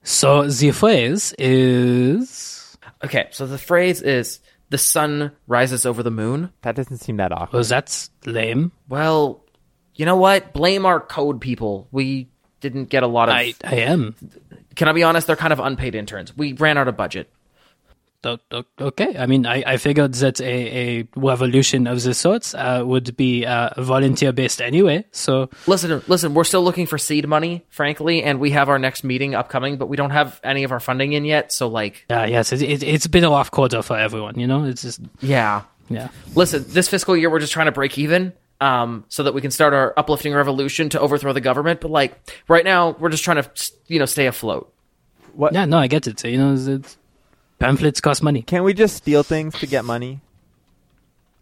So the phrase is. Okay, so the phrase is "the sun rises over the moon." That doesn't seem that awkward. Well, that's lame. Well, you know what? Blame our code people. We didn't get a lot of. I, I am. Can I be honest? They're kind of unpaid interns. We ran out of budget. O- o- okay. I mean, I, I figured that a, a revolution of the sorts uh, would be uh, volunteer based anyway. So Listen, listen, we're still looking for seed money, frankly, and we have our next meeting upcoming, but we don't have any of our funding in yet. So, like, uh, yes, it, it, it's been a rough quarter for everyone. You know, it's just yeah. yeah. Listen, this fiscal year, we're just trying to break even um, so that we can start our uplifting revolution to overthrow the government. But, like, right now, we're just trying to, you know, stay afloat. What? Yeah, no, I get it. You know, it's, pamphlets cost money. Can't we just steal things to get money?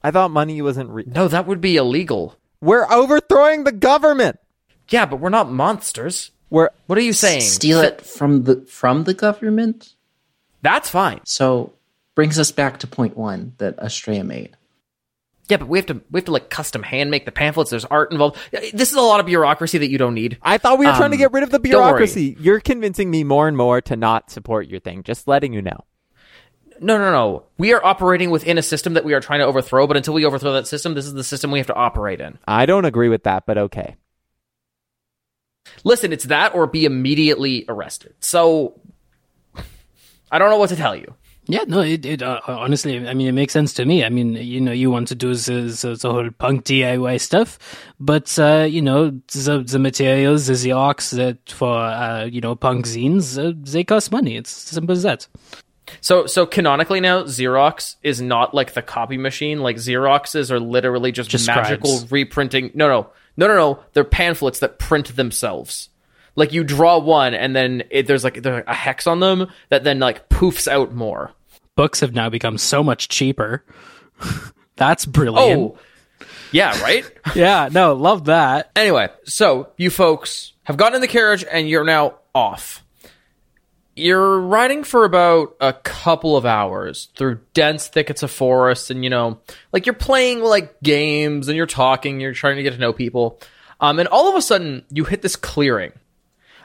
I thought money wasn't. Re- No, that would be illegal. We're overthrowing the government. Yeah, but we're not monsters. We're What are you saying? Steal it from the from the government. That's fine. So brings us back to point one that Estrella made. Yeah, but we have to we have to like custom hand make the pamphlets. There's art involved. This is a lot of bureaucracy that you don't need. I thought we were trying to Um, get rid of the bureaucracy. You're convincing me more and more to not support your thing. Just letting you know. No, no, no. We are operating within a system that we are trying to overthrow, but until we overthrow that system, this is the system we have to operate in. I don't agree with that, but okay. Listen, it's that or be immediately arrested. So I don't know what to tell you. Yeah, no, it, it uh, honestly, I mean, it makes sense to me. I mean, you know, you want to do the, the, the whole punk DIY stuff, but, uh, you know, the, the materials, the Xerox that for, uh, you know, punk zines, uh, they cost money. It's simple as that. So so canonically now, Xerox is not like the copy machine. Like Xeroxes are literally just, Just magical scribes. reprinting. No, no, no, no, no. They're pamphlets that print themselves. Like you draw one, and then it, there's like there's a hex on them that then like poofs out more. Books have now become so much cheaper. [laughs] That's brilliant. Oh, yeah, right. [laughs] yeah, no, love that. Anyway, so you folks have gotten in the carriage and you're now off. You're riding for about a couple of hours through dense thickets of forest, and you know, like you're playing like games and you're talking, you're trying to get to know people. Um, and all of a sudden, you hit this clearing.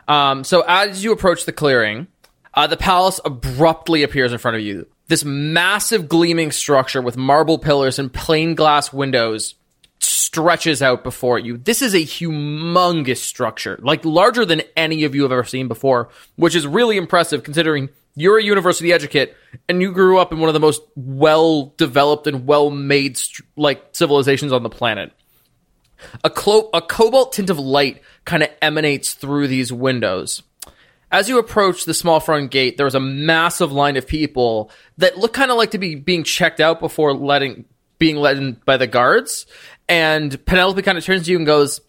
Um, so as you approach the clearing, uh, the palace abruptly appears in front of you. This massive gleaming structure with marble pillars and plain glass windows stretches out before you. This is a humongous structure, like larger than any of you have ever seen before, which is really impressive considering you're a university educate and you grew up in one of the most well developed and well made like civilizations on the planet. A, clo- a cobalt tint of light kind of emanates through these windows. As you approach the small front gate, there's a massive line of people that look kind of like to be being checked out before letting being led in by the guards. And Penelope kind of turns to you and goes,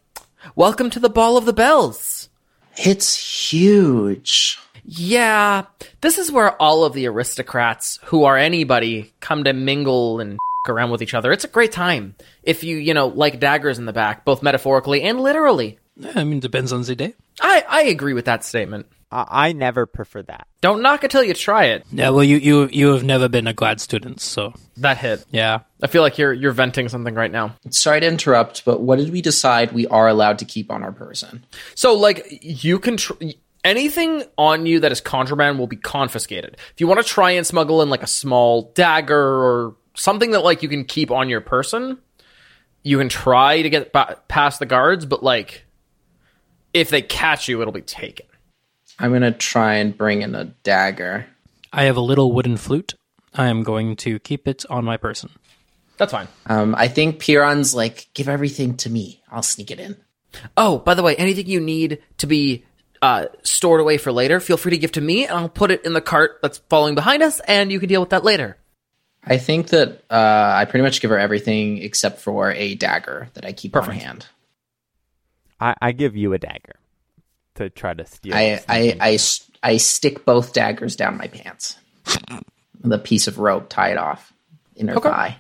"Welcome to the Ball of the Bells." It's huge. Yeah, this is where all of the aristocrats who are anybody come to mingle and [laughs] around with each other. It's a great time if you, you know, like daggers in the back, both metaphorically and literally. Yeah, I mean, depends on the day. I, I agree with that statement. I, I never prefer that. Don't knock until you try it. Yeah, well, you you you have never been a grad student, so That hit. yeah. I feel like you're you're venting something right now. Sorry to interrupt, but what did we decide we are allowed to keep on our person? So like you can tr- anything on you that is contraband will be confiscated. If you want to try and smuggle in like a small dagger or something that like you can keep on your person, you can try to get ba- past the guards, but like if they catch you, it'll be taken. I'm gonna try and bring in a dagger. I have a little wooden flute. I am going to keep it on my person. That's fine. Um, I think Piron's like, give everything to me. I'll sneak it in. Oh, by the way, anything you need to be uh, stored away for later, feel free to give to me, and I'll put it in the cart that's following behind us, and you can deal with that later. I think that uh, I pretty much give her everything except for a dagger that I keep on hand. I, I give you a dagger to try to steal. I, I, something. I, s- I stick both daggers down my pants the piece of rope tied off in her Okay. thigh.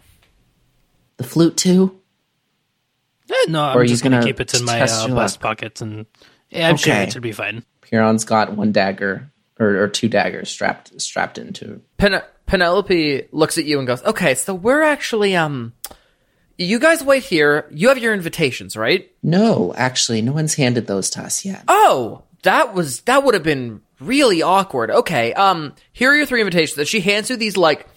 The flute too. Eh, no, I'm Or are just gonna gonna keep it in my test uh, breast luck? pocket, and yeah, I'm sure it should be fine. Piron's got one dagger or, or two daggers strapped strapped into. Pen- Penelope looks at you and goes, "Okay, so we're actually um, you guys wait here. You have your invitations, right? No, actually, no one's handed those to us yet. Oh, that was that would have been really awkward. Okay, um, here are your three invitations. That she hands you these like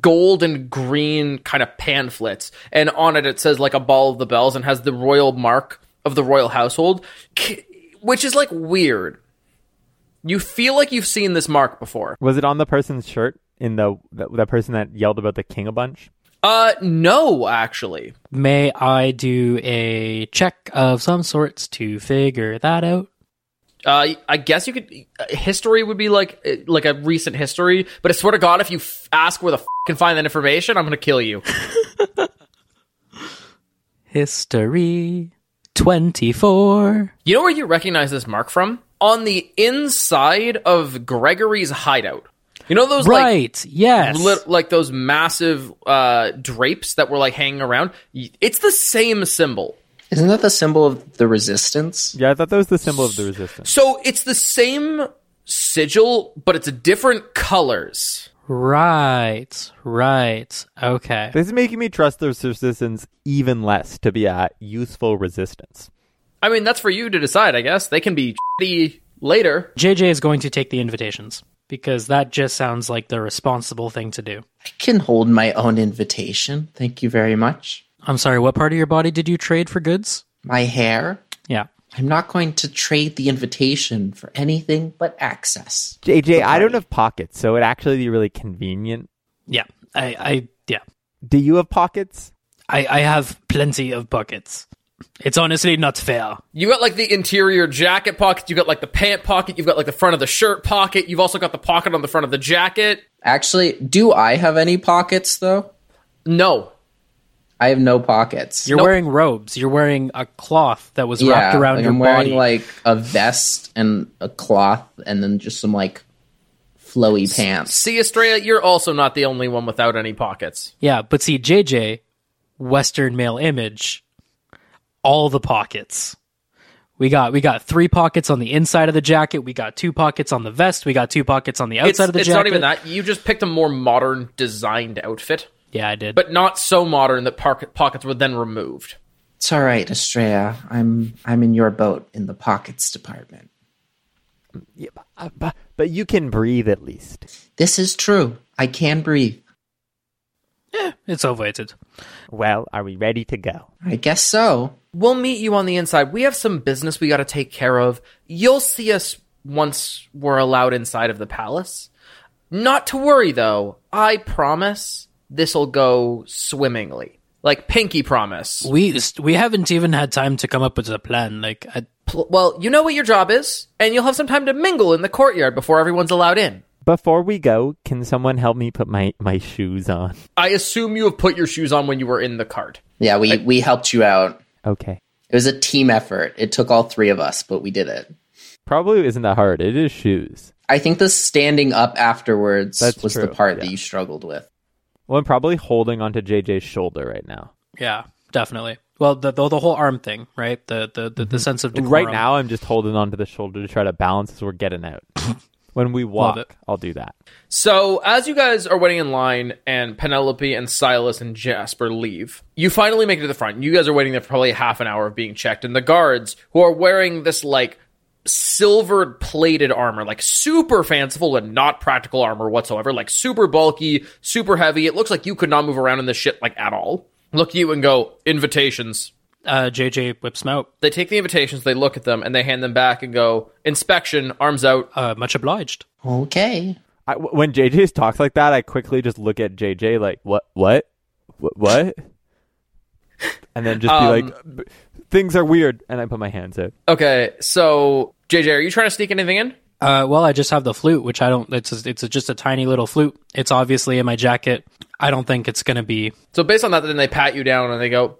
gold and green kind of pamphlets, and on it it says like a ball of the bells and has the royal mark of the royal household, which is like weird. You feel like you've seen this mark before. Was it on the person's shirt in the that, the person that yelled about the king a bunch? Uh, no, actually. May I do a check of some sorts to figure that out? Uh, I guess you could. uh, History would be like uh, like a recent history, but I swear to God, if you f- ask where the f- can find that information, I'm gonna kill you. [laughs] History 24. You know where you recognize this mark from? On the inside of Gregory's hideout. You know those like Right, yes. lit, like those massive uh, drapes that were like hanging around. It's the same symbol. Isn't that the symbol of the resistance? Yeah, I thought that was the symbol of the resistance. So it's the same sigil, but it's different colors. Right, right. Okay. This is making me trust the resistance even less to be a useful resistance. I mean, that's for you to decide, I guess. They can be shitty later. JJ is going to take the invitations because that just sounds like the responsible thing to do. I can hold my own invitation. Thank you very much. I'm sorry, what part of your body did you trade for goods? My hair. Yeah. I'm not going to trade the invitation for anything but access. JJ, I don't have pockets, so it actually be really convenient. Yeah. I, I yeah. Do you have pockets? I, I have plenty of buckets. It's honestly not fair. You got like the interior jacket pocket, you got like the pant pocket, you've got like the front of the shirt pocket, you've also got the pocket on the front of the jacket. Actually, do I have any pockets though? No. I have no pockets. You're Nope. wearing robes. You're wearing a cloth that was yeah, wrapped around like your I'm wearing body. like a vest and a cloth, and then just some like flowy pants. See, Estrella, you're also not the only one without any pockets. yeah, but see, JJ, Western male image, all the pockets. We got we got three pockets on the inside of the jacket. We got two pockets on the vest. We got two pockets on the outside It's, of the it's jacket. It's not even that. You just picked a more modern designed outfit, Yeah, I did. but not so modern that pocket pockets were then removed. It's all right, Estrella. I'm I'm in your boat in the pockets department. Yeah, but, uh, but, but you can breathe at least. This is true. I can breathe. Yeah, it's overrated. Well, are we ready to go? I guess so. We'll meet you on the inside. We have some business we got to take care of. You'll see us once we're allowed inside of the palace. Not to worry though. I promise this'll go swimmingly. Like pinky promise. We we haven't even had time to come up with a plan. Like, I, Pl- Well, you know what your job is, and you'll have some time to mingle in the courtyard before everyone's allowed in. Before we go, can someone help me put my, my shoes on? I assume you have put your shoes on when you were in the cart. Yeah, we we helped you out. Okay. It was a team effort. It took all three of us, but we did it. Probably isn't that hard. It is shoes. I think the standing up afterwards That's was the part yeah. that you struggled with. Well, I'm probably holding onto JJ's shoulder right now. yeah, definitely. Well, the, the the whole arm thing, right? The the the, the mm-hmm. sense of decorum. Right now, I'm just holding onto the shoulder to try to balance as we're getting out. [laughs] when we walk, it. I'll do that. So, as you guys are waiting in line and Penelope and Silas and Jasper leave, you finally make it to the front. You guys are waiting there for probably half an hour of being checked, and the guards, who are wearing this like silver plated armor, like super fanciful and not practical armor whatsoever, like super bulky, super heavy. It looks like you could not move around in this shit like at all. Look at you and go, invitations. Uh, JJ whips them out. They take the invitations, they look at them, and they hand them back and go, inspection, arms out. Uh, much obliged. Okay. I, w- when JJ talks like that, I quickly just look at JJ like, what, what, what, what? [laughs] and then just be Um, like, things are weird. And I put my hands out. Okay, so JJ, are you trying to sneak anything in? Uh, well, I just have the flute, which I don't. It's a, it's a, just a tiny little flute. It's obviously in my jacket. I don't think it's gonna be. So based on that, then they pat you down and they go,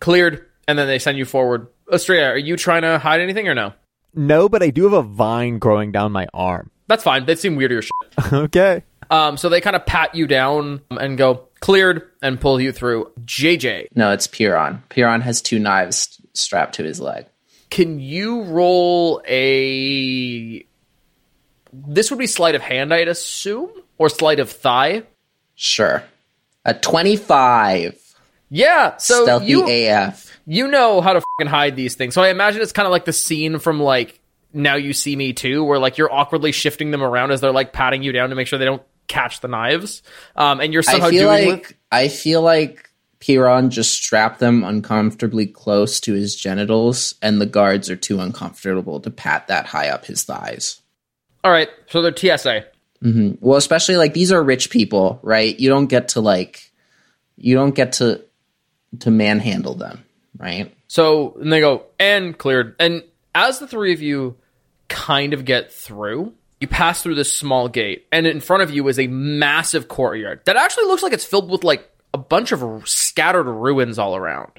cleared, and then they send you forward. Estrella, are you trying to hide anything or no? No, but I do have a vine growing down my arm. That's fine. They seem weird to your shit. [laughs] okay. Um, so they kind of pat you down and go, cleared, and pull you through. JJ, No, it's Piron. Piron has two knives strapped to his leg. can you roll a. This would be sleight of hand, I'd assume? Or sleight of thigh? Sure. A 25. Yeah, so Stealthy you, AF. You know how to fucking hide these things. So I imagine it's kind of like the scene from like Now You See Me Too, where like you're awkwardly shifting them around as they're like patting you down to make sure they don't catch the knives. Um, and you're somehow I feel doing like I feel like Piron just strapped them uncomfortably close to his genitals, and the guards are too uncomfortable to pat that high up his thighs. All right, so they're TSA. Well, especially like these are rich people, right? You don't get to like, you don't get to to manhandle them, right? So and they go and cleared. And as the three of you kind of get through, you pass through this small gate, and in front of you is a massive courtyard that actually looks like it's filled with like a bunch of scattered ruins all around.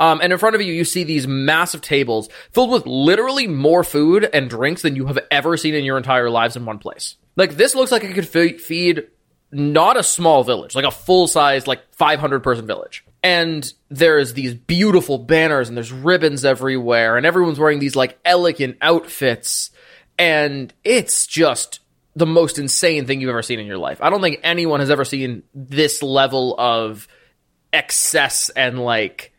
Um, and in front of you, you see these massive tables filled with literally more food and drinks than you have ever seen in your entire lives in one place. Like this looks like it could fe- feed not a small village, like a full size, like 500 person village. And there's these beautiful banners and there's ribbons everywhere and everyone's wearing these like elegant outfits. And it's just the most insane thing you've ever seen in your life. I don't think anyone has ever seen this level of excess and like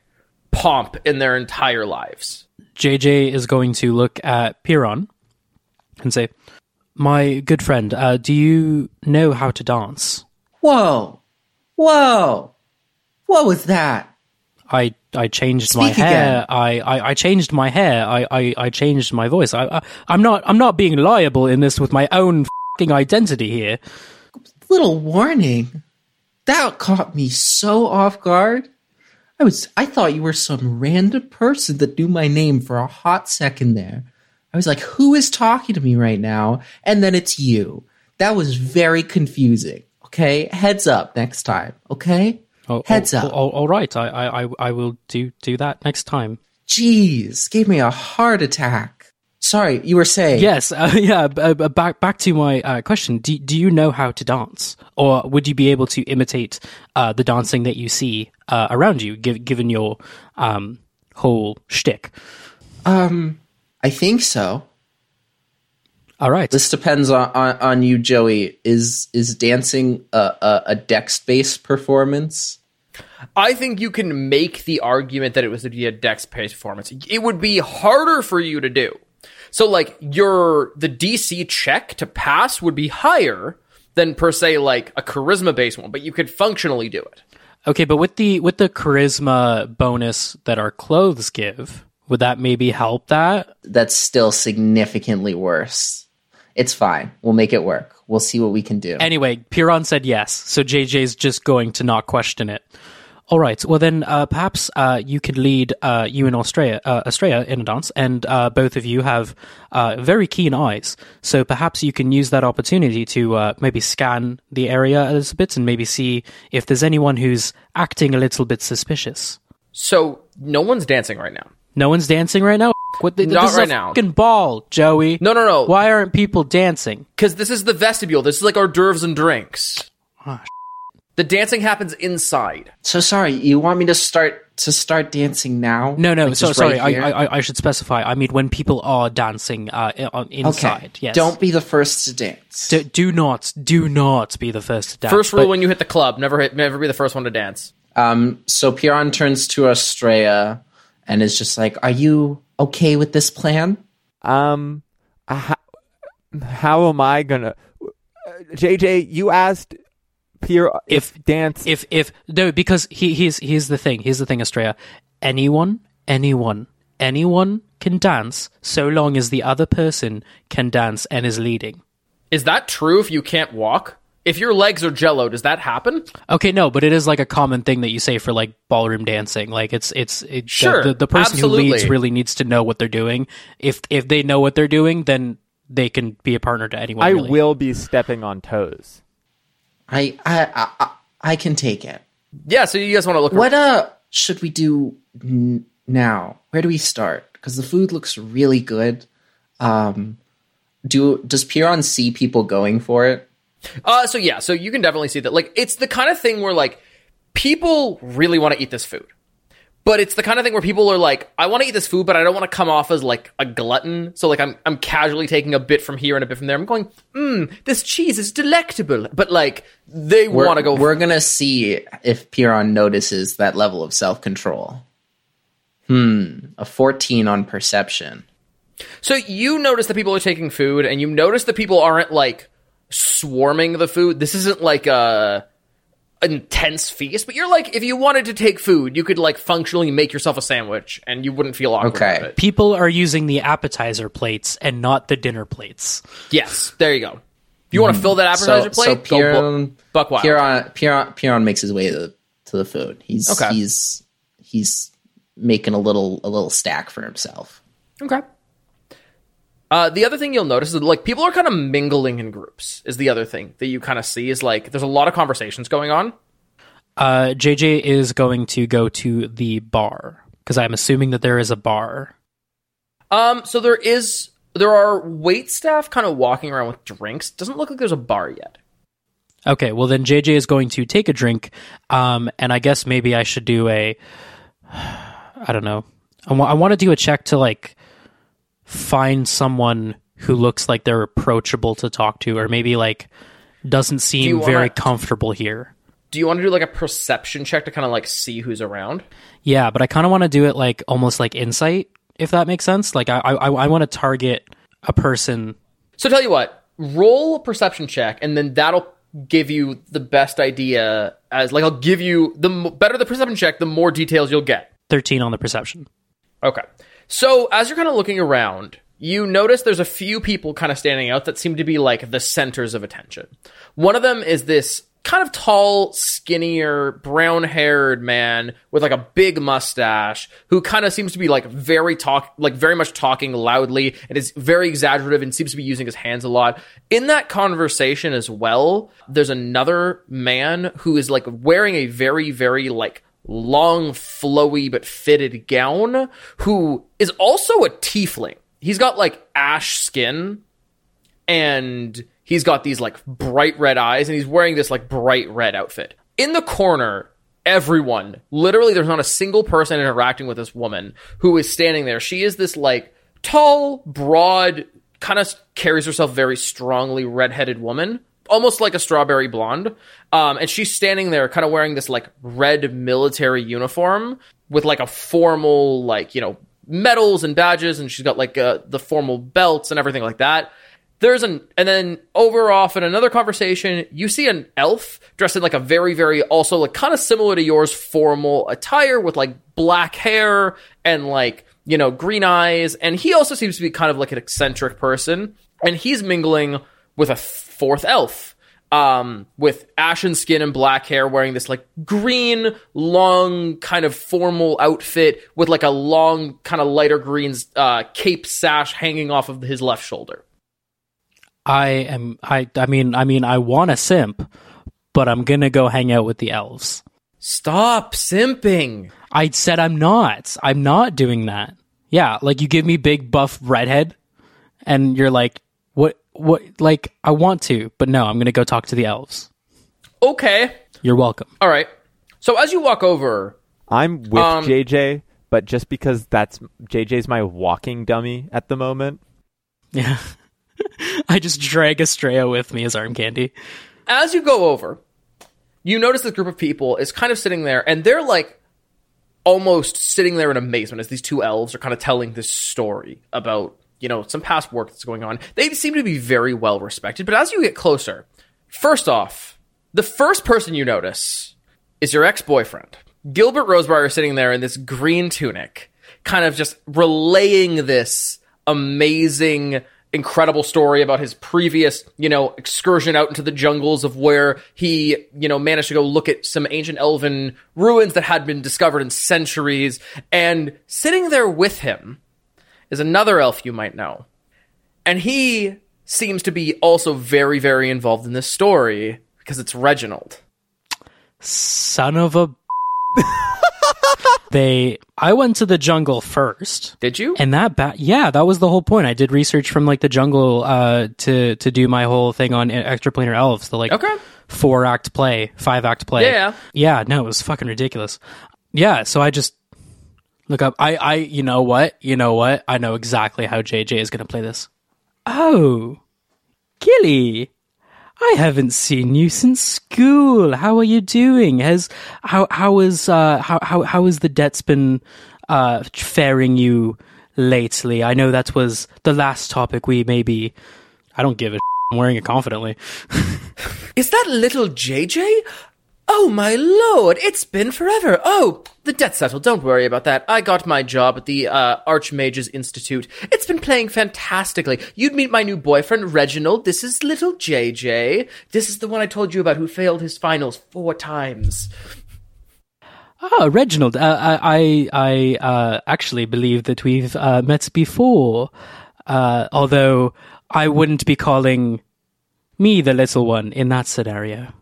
pomp in their entire lives. JJ is going to look at Piron and say, My good friend, uh, do you know how to dance? Whoa, whoa, what was that? I I changed my hair. I, I, I changed my hair. I, I, I changed my voice. I, I I'm not I'm not being liable in this with my own fing identity here. Little warning. That caught me so off guard. I was I thought you were some random person that knew my name for a hot second there. I was like, who is talking to me right now? And then it's you. That was very confusing. Okay? Heads up next time. Okay? Oh, Heads oh, up. oh, all right. I, I I will do do that next time. Jeez, gave me a heart attack. Sorry, you were saying. Yes, uh, [laughs] yeah. b- uh, back back to my uh, question. Do do you know how to dance, or would you be able to imitate uh, the dancing that you see uh, around you, giv given your um, whole shtick? Um, I think so. All right. This depends on, on, on you, Joey. Is is dancing a, a, a dex based performance? I think you can make the argument that it was to be a dex based performance. It would be harder for you to do. So like your the DC check to pass would be higher than per se like a charisma based one, but you could functionally do it. Okay, but with the with the charisma bonus that our clothes give, would that maybe help that? That's still significantly worse. It's fine. We'll make it work. We'll see what we can do. Anyway, Piron said yes, so JJ's just going to not question it. All right. Well, then uh, perhaps uh, you could lead uh, you and Estrella, uh, Estrella in a dance, and uh, both of you have uh, very keen eyes. So perhaps you can use that opportunity to uh, maybe scan the area a little bit and maybe see if there's anyone who's acting a little bit suspicious. So no one's dancing right now. No one's dancing right now. What? The, Not this is right a now. Fucking ball, Joey. No, no, no. Why aren't people dancing? Because this is the vestibule. This is like hors d'oeuvres and drinks. Ah, the dancing happens inside. so sorry. You want me to start to start dancing now? No, no. Like, so sorry. right? I, I I should specify. I mean, when people are dancing uh, on inside. okay. Yes. Don't be the first to dance. Do, do not, do not be the first to dance. First rule But- when you hit the club: never hit, never be the first one to dance. Um, so Piron turns to Estrella and is just like, "Are you okay with this plan?" Um, how, how am I gonna? JJ, you asked Pierre if, dance. if if no, because he he's here's the thing. Here's the thing, Estrella. Anyone, anyone, anyone can dance so long as the other person can dance and is leading. Is that true? If you can't walk, if your legs are jello, does that happen? Okay, no, but it is like a common thing that you say for like ballroom dancing. Like it's it's it, Sure, the, the, the person absolutely. who leads really needs to know what they're doing. If if they know what they're doing, then they can be a partner to anyone. I really. will be stepping on toes. I I I, I, I can take it. Yeah. So you guys want to look? What uh should we do n- now? Where do we start? Because the food looks really good. Um, do does Piron see people going for it? Uh, so yeah, so you can definitely see that. Like, it's the kind of thing where like people really want to eat this food, but it's the kind of thing where people are like, I want to eat this food, but I don't want to come off as like a glutton. So like, I'm I'm casually taking a bit from here and a bit from there. I'm going, mmm, this cheese is delectable, but like they want to go. We're gonna see if Piron notices that level of self control. Hmm, a fourteen on perception. So you notice that people are taking food, and you notice that people aren't like swarming the food. This isn't like a intense feast, but you're like, if you wanted to take food, you could like functionally make yourself a sandwich, and you wouldn't feel awkward Okay. about it. People are using the appetizer plates and not the dinner plates. Yes, there you go. If you want to hmm. fill that appetizer so, plate, so go bu- Piron, buck wild. Piron, Piron, Piron makes his way to the, to the food. He's Okay. he's he's making a little a little stack for himself. Okay. Uh, the other thing you'll notice is like people are kind of mingling in groups. Is the other thing that you kind of see is like there's a lot of conversations going on. Uh, JJ is going to go to the bar because I'm assuming that there is a bar. Um, so there is there are wait staff kind of walking around with drinks. Doesn't look like there's a bar yet. Okay, well then JJ is going to take a drink, um, and I guess maybe I should do a, [sighs] I don't know, I want to do a check to like find someone who looks like they're approachable to talk to, or maybe like doesn't seem wanna- very comfortable here. Do you want to do like a perception check to kind of like see who's around? Yeah, but I kind of want to do it like almost like insight, if that makes sense. Like I I, I want to target a person. So tell you what, roll a perception check, and then that'll give you the best idea. As like, I'll give you the m- better the perception check, the more details you'll get. Thirteen on the perception. Okay. So as you're kind of looking around, you notice there's a few people kind of standing out that seem to be like the centers of attention. One of them is this kind of tall, skinnier, brown haired man with like a big mustache who kind of seems to be like very talk, like very much talking loudly and is very exaggerative and seems to be using his hands a lot. In that conversation as well, there's another man who is like wearing a very, very like long, flowy but fitted gown, who is also a tiefling. He's got like ash skin and he's got these like bright red eyes and he's wearing this like bright red outfit. In the corner, everyone, literally there's not a single person interacting with this woman who is standing there. She is this like tall, broad, kind of carries herself very strongly redheaded woman, almost like a strawberry blonde. Um, and she's standing there kind of wearing this like red military uniform with like a formal like, you know, medals and badges and she's got like uh, the formal belts and everything like that. There's an and then over off in another conversation, you see an elf dressed in like a very, very also like kind of similar to yours formal attire with like black hair and like, you know, green eyes. And he also seems to be kind of like an eccentric person. And he's mingling with a fourth elf. Um, with ashen skin and black hair, wearing this like green, long, kind of formal outfit with like a long, kind of lighter green uh, cape sash hanging off of his left shoulder. I am. I. I mean. I mean. I want a simp, but I'm gonna go hang out with the elves. Stop simping. I said I'm not. I'm not doing that. Yeah, like you give me big buff redhead, and you're like, what? What? Like I want to, but no. I'm gonna go talk to the elves. Okay. You're welcome. All right. So as you walk over, I'm with Um, JJ, but just because that's JJ's my walking dummy at the moment. Yeah. [laughs] I just drag Estrella with me as arm candy. as you go over, you notice this group of people is kind of sitting there, and they're like almost sitting there in amazement as these two elves are kind of telling this story about you know some past work that's going on. They seem to be very well respected, but as you get closer, first off, the first person you notice is your ex boyfriend. Gilbert Rosebriar sitting there in this green tunic, kind of just relaying this amazing, incredible story about his previous, you know, excursion out into the jungles of where he, you know, managed to go look at some ancient elven ruins that had been discovered in centuries. And sitting there with him is another elf you might know. And he seems to be also very, very involved in this story because it's Reginald. Son of a. [laughs] they. I went to the jungle first. Did you? And that ba- yeah, that was the whole point. I did research from like the jungle uh to to do my whole thing on extraplanar elves, the like Okay. four act play, five act play. Yeah. Yeah, no, it was fucking ridiculous. Yeah, so I just look up I I you know what? You know what? I know exactly how JJ is going to play this. Oh. Gilly. I haven't seen you since school. How are you doing? Has how how is uh how how how has the debts been uh faring you lately? I know that was the last topic we maybe I don't give a [laughs] I'm wearing it confidently. [laughs] Is that little JJ? Oh my lord, it's been forever. Oh, the debt's settled. Don't worry about that. I got my job at the uh, Archmages Institute. It's been playing fantastically. You'd meet my new boyfriend, Reginald. This is little JJ. This is the one I told you about who failed his finals four times. Ah, Reginald. Uh, I I I, uh, actually believe that we've uh, met before, uh, although I wouldn't be calling me the little one in that scenario.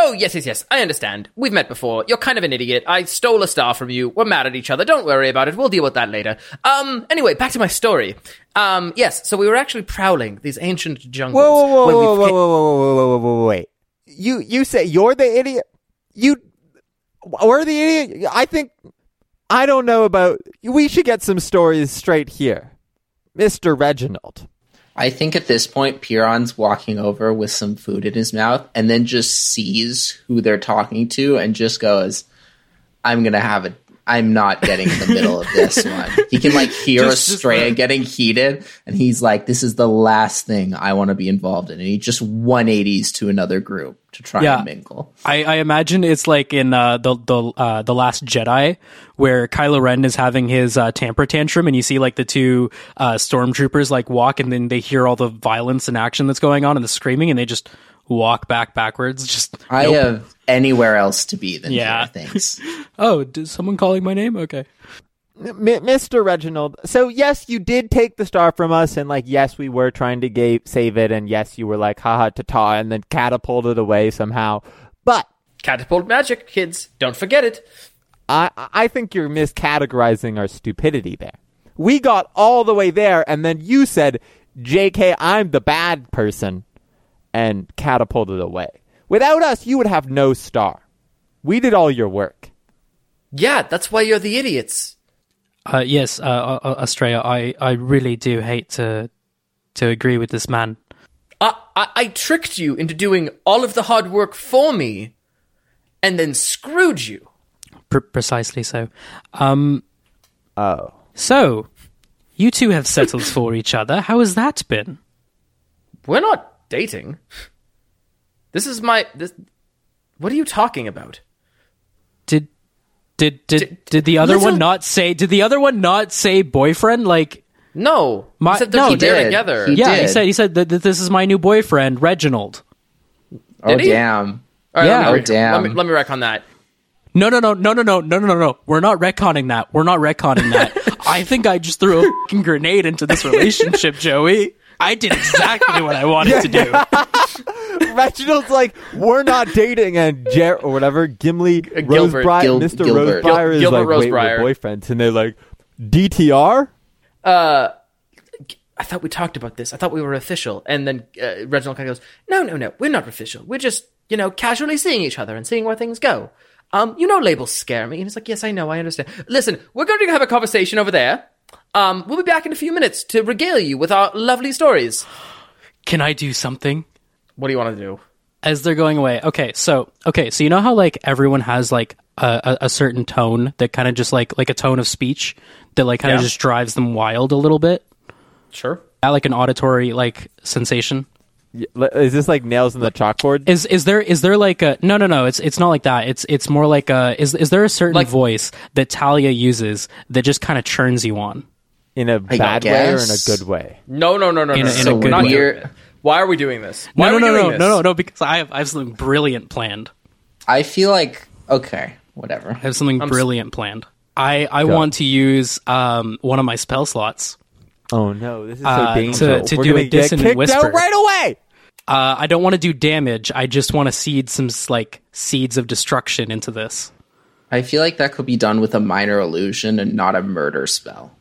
Oh, yes, yes, yes. I understand. We've met before. You're kind of an idiot. I stole a star from you. We're mad at each other. Don't worry about it. We'll deal with that later. Um, anyway, back to my story. Um, yes, so we were actually prowling these ancient jungles. Whoa, whoa, whoa, whoa, whoa, ca- whoa, whoa, whoa, whoa, whoa, whoa, wait. You you say you're the idiot? You we're the idiot? I think I don't know about. We should get some stories straight here, Mister Reginald. I think at this point, Piron's walking over with some food in his mouth and then just sees who they're talking to and just goes, I'm going to have it. I'm not getting in the middle of this [laughs] one. He can like hear Just- just Estrella the- getting heated and he's like, this is the last thing I want to be involved in. And he just 180s to another group to try Yeah. and mingle. I, I imagine it's like in uh, the the uh, the Last Jedi, where Kylo Ren is having his uh, temper tantrum, and you see like the two uh, stormtroopers like walk, and then they hear all the violence and action that's going on, and the screaming, and they just walk back backwards. Just [laughs] I nope. have anywhere else to be than Yeah. here, thanks. [laughs] oh, did someone calling my name? Okay. M- Mr. Reginald. So yes, you did take the star from us, and like yes, we were trying to ga- save it, and yes, you were like haha ta ta, and then catapulted away somehow. But Catapult magic, kids. Don't forget it. I I think you're miscategorizing our stupidity there. We got all the way there, and then you said, "J.K., I'm the bad person," and catapulted away. Without us, you would have no star. We did all your work. Yeah, that's why you're the idiots. Uh, yes, uh, uh, uh, I, I really do hate to to agree with this man. I, I, I tricked you into doing all of the hard work for me and then screwed you. Pre- precisely so. Um, Oh. so you two have settled for each other. How has that been? We're not dating. This is my. This, what are you talking about? Did did did Did- did the other little- one not say? Did the other one not say boyfriend? Like, No. My- he said they're no, he there did. together. He yeah, he said he said that, that this is my new boyfriend, Reginald. oh, Did he? damn. All right, Yeah. let me, Oh, damn. Let me, let me retcon that. No, no, no, no, no, no, no, no, no, no. We're not retconning that. We're not retconning that. [laughs] I think I just threw a fucking grenade into this [laughs] relationship, Joey. I did exactly what I wanted to do. [laughs] Reginald's like, we're not dating, and Jer or whatever Gimli Gilbert. Rosebriar, Gil- Mr. Gilbert. Rosebriar is Gil- like, Gilbert wait, we're Rosebriar. boyfriends, and they're like, DTR. Uh, I thought we talked about this. I thought we were official. And then uh, Reginald kind of goes, "No, no, no, we're not official. We're just, you know, casually seeing each other and seeing where things go." Um, you know, labels scare me. And he's like, "Yes, I know, I understand. Listen, we're going to have a conversation over there. Um, we'll be back in a few minutes to regale you with our lovely stories." Can I do something? What do you want to do? as they're going away. Okay, so okay, so you know how like everyone has like a, a, a certain tone that kind of just like like a tone of speech that like kind of Yeah. just drives them wild a little bit. Sure. That like an auditory like sensation. Is this like nails in the chalkboard? Is is there is there like a no no no it's it's not like that. It's it's more like a is is there a certain Like- voice that Talia uses that just kind of churns you on? In a bad way or in a good way? No, no, no, no, In no. a- in no. a good Not way. here. Why are we doing this? Why No are no we no doing no this? no no no because I have I have something brilliant planned. I feel like, okay, whatever. I have something brilliant planned. I I Go. want to use um one of my spell slots. Oh no, this is so Uh, dangerous. to We're do a get dissonant kicked whisper. out right away. Uh, I don't want to do damage. I just want to seed some like seeds of destruction into this. I feel like that could be done with a minor illusion and not a murder spell.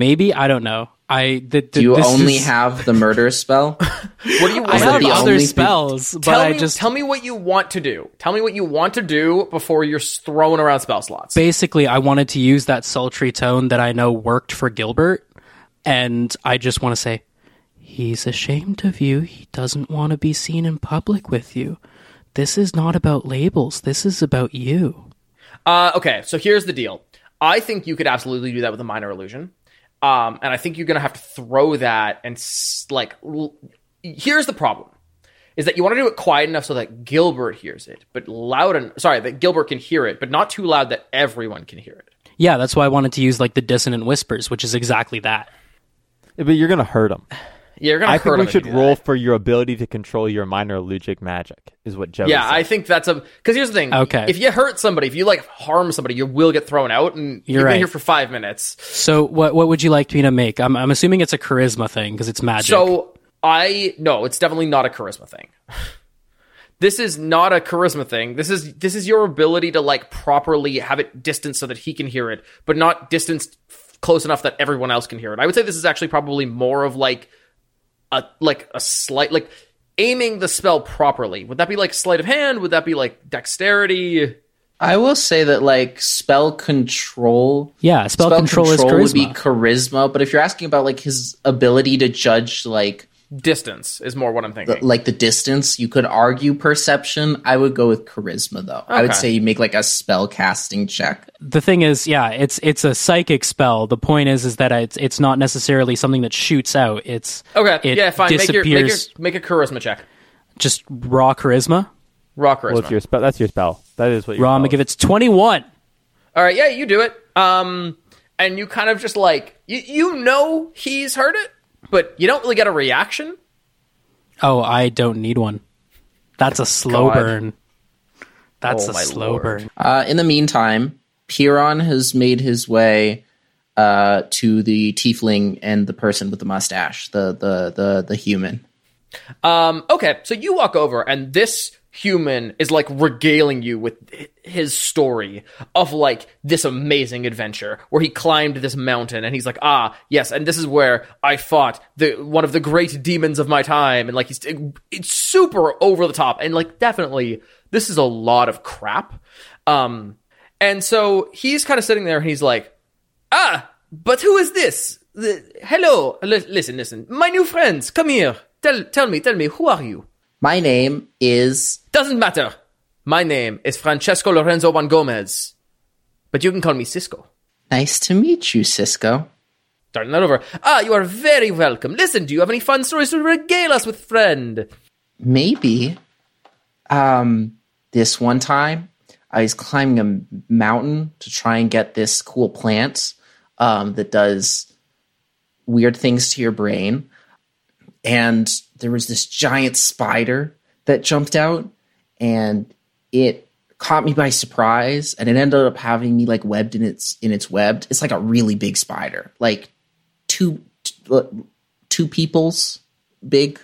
Maybe I don't know. I the, the, Do you this only is- have the murder spell? [laughs] What do you I Is that have the other only thing- spells, but tell I me, just tell me what you want to do. Tell me what you want to do before you're throwing around spell slots. basically I wanted to use that sultry tone that I know worked for Gilbert, and I just want to say he's ashamed of you. He doesn't want to be seen in public with you. This is not about labels. This is about you. Uh, okay, so here's the deal. I think you could absolutely do that with a minor illusion. Um, and I think you're going to have to throw that and, s- like, l- here's the problem. is that you want to do it quiet enough so that Gilbert hears it, but loud and sorry, that Gilbert can hear it, but not too loud that everyone can hear it. Yeah, that's why I wanted to use like the dissonant whispers, which is exactly that. But you're gonna hurt him. Yeah, you're gonna I hurt think we if should roll that. for your ability to control your minor illusive magic. Is what Joe. Yeah, is I think that's a because here's the thing. Okay. if you hurt somebody, if you like harm somebody, you will get thrown out, and You're you've right. been here for five minutes. So what what would you like me to make? I'm I'm assuming it's a charisma thing because it's magic. So I no, it's definitely not a charisma thing. [laughs] This is not a charisma thing. This is this is your ability to like properly have it distanced so that he can hear it, but not distanced f- close enough that everyone else can hear it. I would say this is actually probably more of like a like a slight like aiming the spell properly. Would that be like sleight of hand? Would that be like dexterity? I will say that like spell control. yeah, spell, control, is charisma. would be charisma, but if you're asking about like his ability to judge like Distance is more what I'm thinking. like the distance, you could argue perception. I would go with charisma though. I would say you make like a spell casting check. the thing is, yeah, it's it's a psychic spell. The point is, is that it's it's not necessarily something that shoots out. It's okay, it yeah, fine. Make your, make your disappears. make a charisma check. just raw charisma. Raw charisma. Well, it's your spell. That's your spell. That is what. Your Raw. I'm spell gonna give is. it twenty one. All right, yeah, you do it. Um, and you kind of just like you you know he's heard it, but you don't really get a reaction. Oh, I don't need one. That's a slow God. burn. That's Oh, a slow Lord. burn. Uh, in the meantime, Piron has made his way uh, to the tiefling and the person with the mustache, the the the the human. Um, okay, so you walk over, and this human is like regaling you with his story of like this amazing adventure where he climbed this mountain, and he's like, ah, yes, and this is where I fought the one of the great demons of my time, and like he's it's super over the top, and like definitely this is a lot of crap. Um, and so he's kind of sitting there, and he's like, Ah, but who is this? The, hello, Li- listen, listen. My new friends, come here. Tell, tell me, tell me, who are you? My name is Doesn't matter. My name is Francesco Lorenzo Juan Gomez, but you can call me Cisco. nice to meet you, Cisco. Starting that over. Ah, you are very welcome. Listen, do you have any fun stories to regale us with, friend? Maybe. Um, this one time, I was climbing a mountain to try and get this cool plant um, that does weird things to your brain. And there was this giant spider that jumped out, and it caught me by surprise. And it ended up having me like webbed in its in its web. It's like a really big spider, like two two people's big.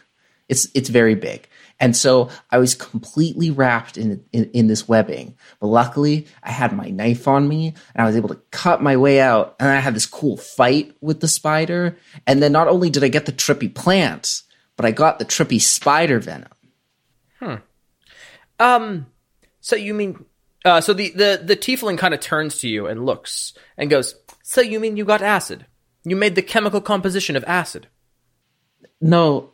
It's it's very big. And so I was completely wrapped in, in in this webbing. But luckily, I had my knife on me, and I was able to cut my way out. And I had this cool fight with the spider. And then not only did I get the trippy plant, but I got the trippy spider venom. Hmm. Um, so you mean, uh, so the, the, the tiefling kind of turns to you and looks and goes, so you mean you got acid? You made the chemical composition of acid. No,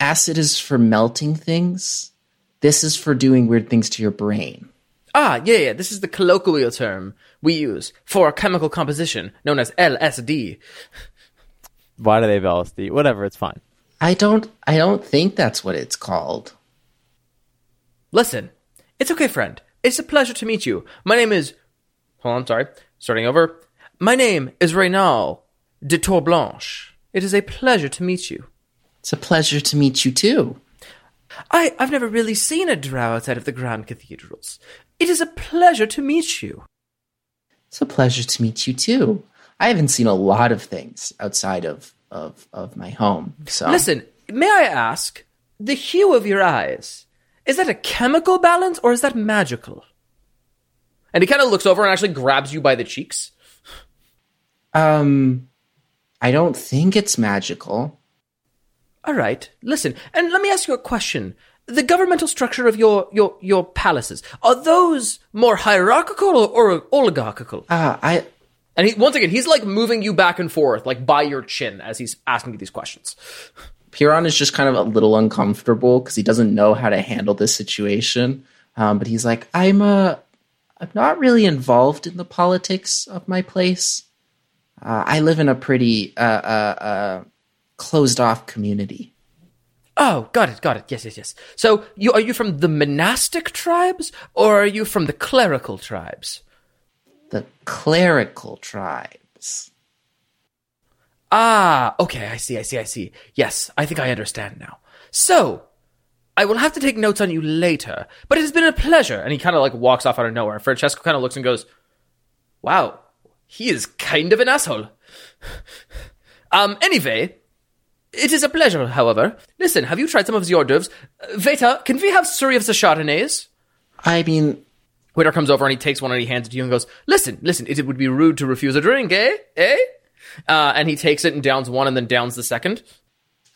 acid is for melting things. This is for doing weird things to your brain. Ah, yeah, yeah. This is the colloquial term we use for a chemical composition known as LSD. Why do they have LSD? Whatever, it's fine. I don't I don't think that's what it's called. Listen, it's okay, friend. It's a pleasure to meet you. My name is. Hold on, sorry. Starting over. My name is Reynal de Tour Blanche. It is a pleasure to meet you. It's a pleasure to meet you too. I, I've never really seen a drow outside of the Grand Cathedrals. It is a pleasure to meet you. It's a pleasure to meet you too. I haven't seen a lot of things outside of of, of my home. So Listen, may I ask, the hue of your eyes, is that a chemical balance or is that magical? And he kind of looks over and actually grabs you by the cheeks. um I don't think it's magical. All right, listen, and let me ask you a question. The governmental structure of your, your, your palaces, are those more hierarchical or, or oligarchical? Ah, I And he, once again, he's like moving you back and forth, like by your chin as he's asking you these questions. Piron is just kind of a little uncomfortable because he doesn't know how to handle this situation. Um, but he's like, I'm uh, I'm not really involved in the politics of my place. Uh, I live in a pretty uh, uh, uh, closed off community. Oh, got it, got it. Yes, yes, yes. So, you are you from the monastic tribes or are you from the clerical tribes? The clerical tribes. Ah, okay, I see, I see, I see. Yes, I think I understand now. So, I will have to take notes on you later, but it has been a pleasure. And he kind of like walks off out of nowhere. Francesco kind of looks and goes, Wow, he is kind of an asshole. [sighs] um, anyway, it is a pleasure, however. Listen, have you tried some of the hors d'oeuvres? Uh, Veta, can we have three of the Chardonnays? I mean, Waiter comes over and he takes one and he hands it to you and goes, Listen, listen, it would be rude to refuse a drink, eh? Eh? Uh, and he takes it and downs one and then downs the second.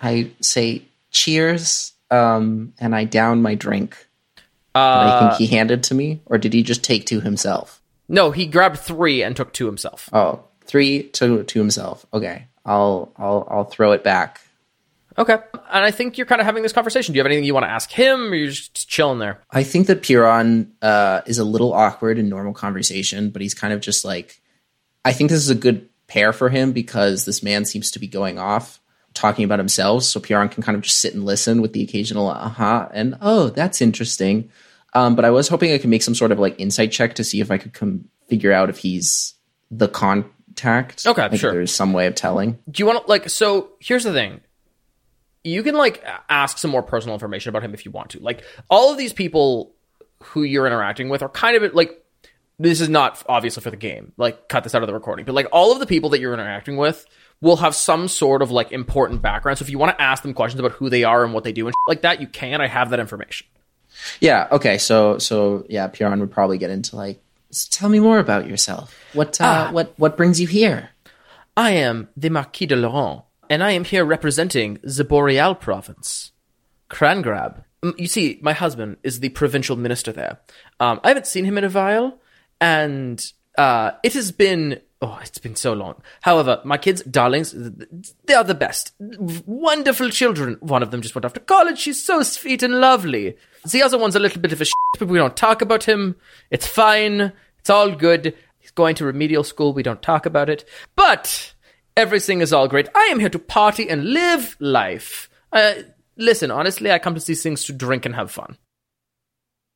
I say cheers, um, and I down my drink. Uh, I think he handed to me, or did he just take two himself? no, he grabbed three and took two himself. Oh, three to to himself. Okay, I'll I'll I'll throw it back. Okay. And I think you're kind of having this conversation. Do you have anything you want to ask him or you're just chilling there? I think that Piron uh, is a little awkward in normal conversation, but he's kind of just like, I think this is a good pair for him because this man seems to be going off talking about himself. So Piron can kind of just sit and listen with the occasional uh huh and oh, that's interesting. Um, but I was hoping I could make some sort of like insight check to see if I could come figure out if he's the contact. Okay, Like, sure. There's some way of telling. Do you want to, like, so here's the thing. You can, like, ask some more personal information about him if you want to. Like, all of these people who you're interacting with are kind of like, this is not obviously for the game. Like, cut this out of the recording. But, like, all of the people that you're interacting with will have some sort of, like, important background. So if you want to ask them questions about who they are and what they do and like that, you can. I have that information. Yeah. Okay. So so yeah, Piron would probably get into like, "S- tell me more about yourself. What uh, what what brings you here? I am the Marquis de Laurent, and I am here representing the Boreal province. Crangrab. Mm, You see, my husband is the provincial minister there. Um, I haven't seen him in a while, and uh, it has been oh, it's been so long. However, my kids, darlings, they are the best, wonderful children. One of them just went off to college. She's so sweet and lovely. The other one's a little bit of a shit, but we don't talk about him. It's fine. It's all good. He's going to remedial school. We don't talk about it. But everything is all great. I am here to party and live life. Uh, listen, honestly, I come to these things to drink and have fun.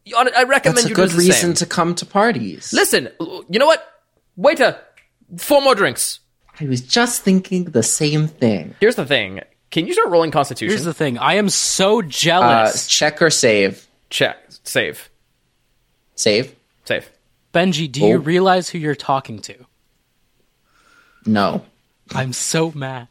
You- I recommend That's a you good do the reason same. to come to parties. Listen, you know what? Waiter, four more drinks. I was just thinking the same thing. Here's the thing. Can you start rolling Constitution? Here's the thing. I am so Uh, jealous. check or save? Check. Save. Save? Save. Benji, do you Oh. realize who you're talking to? No. I'm so mad.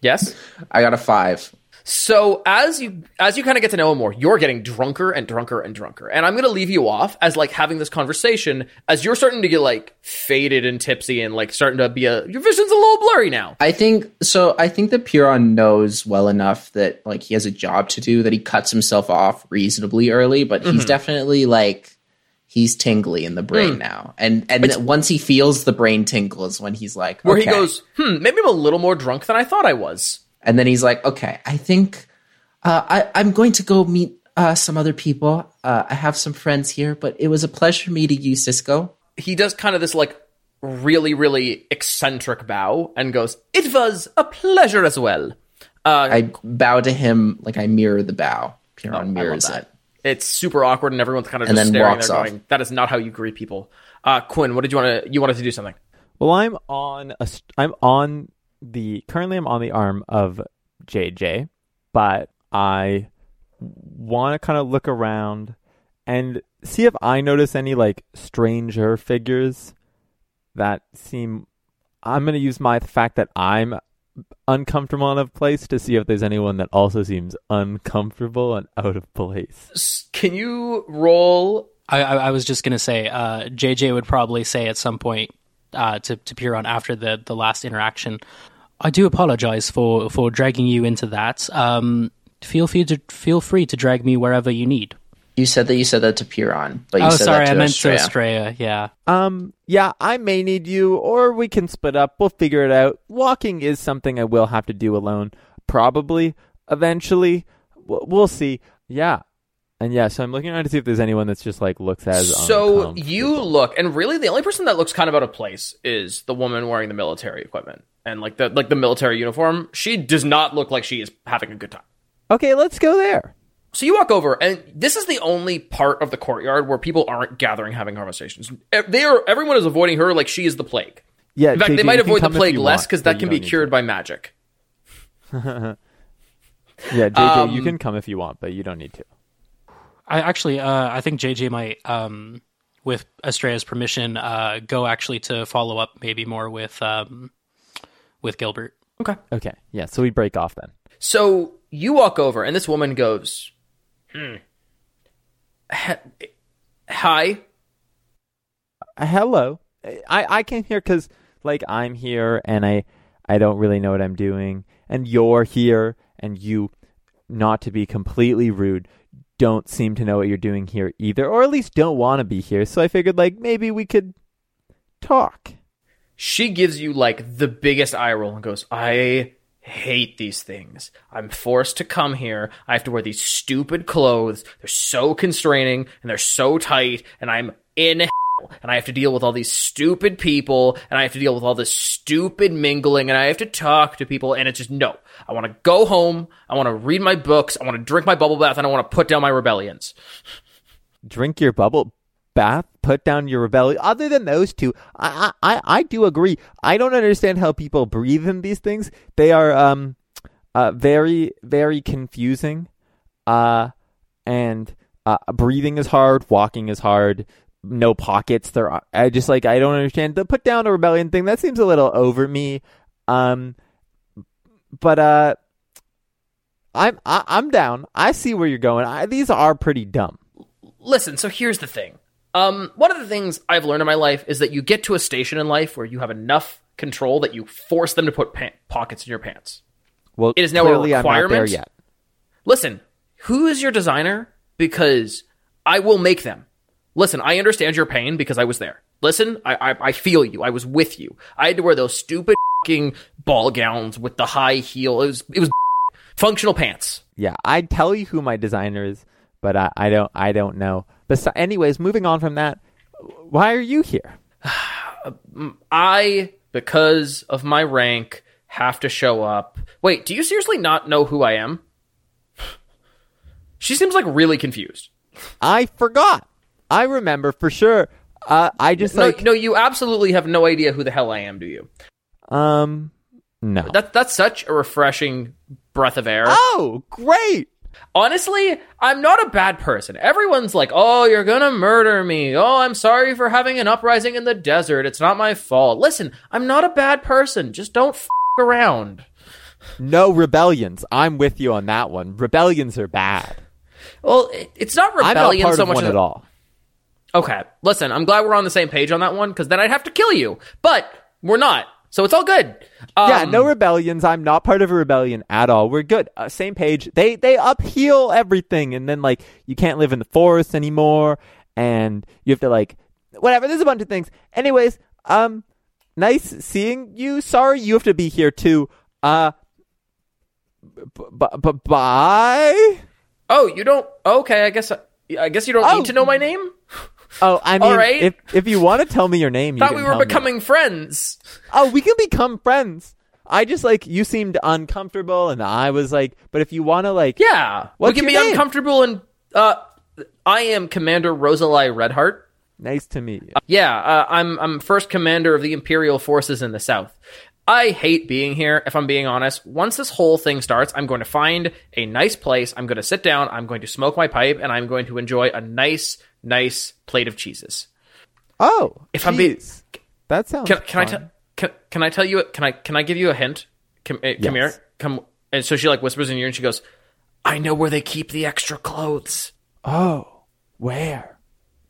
Yes? I got a five. So as you as you kind of get to know him more, you're getting drunker and drunker and drunker. And I'm gonna leave you off as like having this conversation as you're starting to get like faded and tipsy and like starting to be a your vision's a little blurry now. I think so. I think that Piron knows well enough that like he has a job to do that he cuts himself off reasonably early, but Mm-hmm. he's definitely like he's tingly in the Mm. brain now, and and then once he feels the brain tingle is when he's like, Where he goes, hmm, maybe I'm a little more drunk than I thought I was. and then he's like, okay, I think uh, I I'm going to go meet uh, some other people. Uh, I have some friends here, but it was a pleasure meeting you, Cisco. He does kind of this like really, really eccentric bow and goes, It was a pleasure as well. Uh, I bow to him like I mirror the bow. Piron Oh, mirrors that. it. It's super awkward, and everyone's kind of And just then staring walks there, off. going, "That is not how you greet people." Uh, Quinn, what did you want to? You wanted to do something. Well, I'm on a st- I'm on the currently I'm on the arm of JJ, but I want to kind of look around and see if I notice any like stranger figures that seem I'm going to use my fact that I'm uncomfortable in a place to see if there's anyone that also seems uncomfortable and out of place. Can you roll? I, I, I was just gonna say, uh, JJ would probably say at some point uh, to to Piron after the the last interaction. I do apologize for for dragging you into that. Um, feel free to feel free to drag me wherever you need. You said that you said that to Piron, but you oh, said sorry, that to I meant Estrella. to Estrella. Yeah. Um, yeah, I may need you, or we can split up. We'll figure it out. Walking is something I will have to do alone, probably, eventually. We'll, we'll see. Yeah. And yeah, so I'm looking around to see if there's anyone that's just like looks as So you look, and really, the only person that looks kind of out of place is the woman wearing the military equipment and like the like the military uniform. She does not look like she is having a good time. Okay, let's go there. So you walk over, and this is the only part of the courtyard where people aren't gathering, having conversations. They are. Everyone is avoiding her like she is the plague. Yeah, In fact, JJ, they might avoid the plague less because that can be cured to. by magic. [laughs] Yeah, JJ, you Um, can come if you want, but you don't need to. I actually, uh, I think JJ might, um, with Estrella's permission, uh, go actually to follow up maybe more with um, with Gilbert. Okay. Okay, yeah, so we break off then. So you walk over, and this woman goes, hmm. He- Hi. Uh, hello, I I came here because like I'm here and I I don't really know what I'm doing, and you're here, and you, not to be completely rude, don't seem to know what you're doing here either, or at least don't want to be here. So I figured like maybe we could talk. She gives you like the biggest eye roll and goes, I hate these things. I'm forced to come here. I have to wear these stupid clothes. They're so constraining and they're so tight, and I'm in hell. And I have to deal with all these stupid people, and I have to deal with all this stupid mingling, and I have to talk to people, and it's just no. I want to go home. I want to read my books. I want to drink my bubble bath, and I want to put down my rebellions. drink your bubble bath, put down your rebellion. Other than those two, I, I, I do agree. I don't understand how people breathe in these things. They are um, uh, very, very confusing. Uh, and uh, breathing is hard. Walking is hard. No pockets. There, are, I just like I don't understand the put down a rebellion thing. That seems a little over me. Um, but uh, I'm I, I'm down. I see where you're going. I, these are pretty dumb. listen so here's the thing um one of the things i've learned in my life is that you get to a station in life where you have enough control that you force them to put pa- pockets in your pants. Well, It is now a clearly I'm not there requirement? yet. listen who is your designer? Because i will make them. Listen i understand your pain because i was there. Listen i i, I feel you. I was with you. I had to wear those stupid fing ball gowns with the high heel. It was it was [laughs] functional pants. Yeah, I'd tell you who my designer is, but I, I don't I don't know. But anyways, moving on from that, why are you here? [sighs] I, because of my rank, have to show up. Wait, do you seriously not know who I am? [sighs] She seems like really confused. I forgot. I remember for sure. Uh, I just No, like no, you absolutely have no idea who the hell I am, do you? um no. That that's such a refreshing breath of air. oh, great. Honestly, I'm not a bad person. Everyone's like, "Oh, you're gonna murder me. Oh, I'm sorry for having an uprising in the desert. It's not my fault." Listen, I'm not a bad person. Just don't f- around. No rebellions. I'm with you on that one. Rebellions are bad. Well, it's not not rebellion part so much at all. Okay, listen, I'm glad we're on the same page on that one because then I'd have to kill you, but we're not, so it's all good. Um, yeah, no rebellions. I'm not part of a rebellion at all. We're good. Uh, same page. They they upheal everything, and then like you can't live in the forest anymore, and you have to like whatever. There's a bunch of things. Anyways, um, nice seeing you. Sorry, you have to be here too. Uh, b- b- b- bye. Oh, you don't? Okay, I guess I guess you don't Oh. need to know my name. [laughs] Oh, I mean, All right. if if you want to tell me your name, you Thought we were me. becoming friends. Oh, we can become friends. I just like you seemed uncomfortable, and I was like, but if you want to like, Yeah, we can be name? uncomfortable and uh, I am Commander Rosalie Redheart. nice to meet you. Yeah, uh, I'm I'm first commander of the Imperial forces in the South. I hate being here, if I'm being honest. Once this whole thing starts, I'm going to find a nice place. I'm going to sit down. I'm going to smoke my pipe, and I'm going to enjoy a nice, nice plate of cheeses. Oh, If I'm being- that sounds. Can, can I tell? Can, can I tell you? Can I can I give you a hint? Come, uh, come Yes. here. Come. And so she like whispers in your ear, and she goes, "I know where they keep the extra clothes." Oh, where?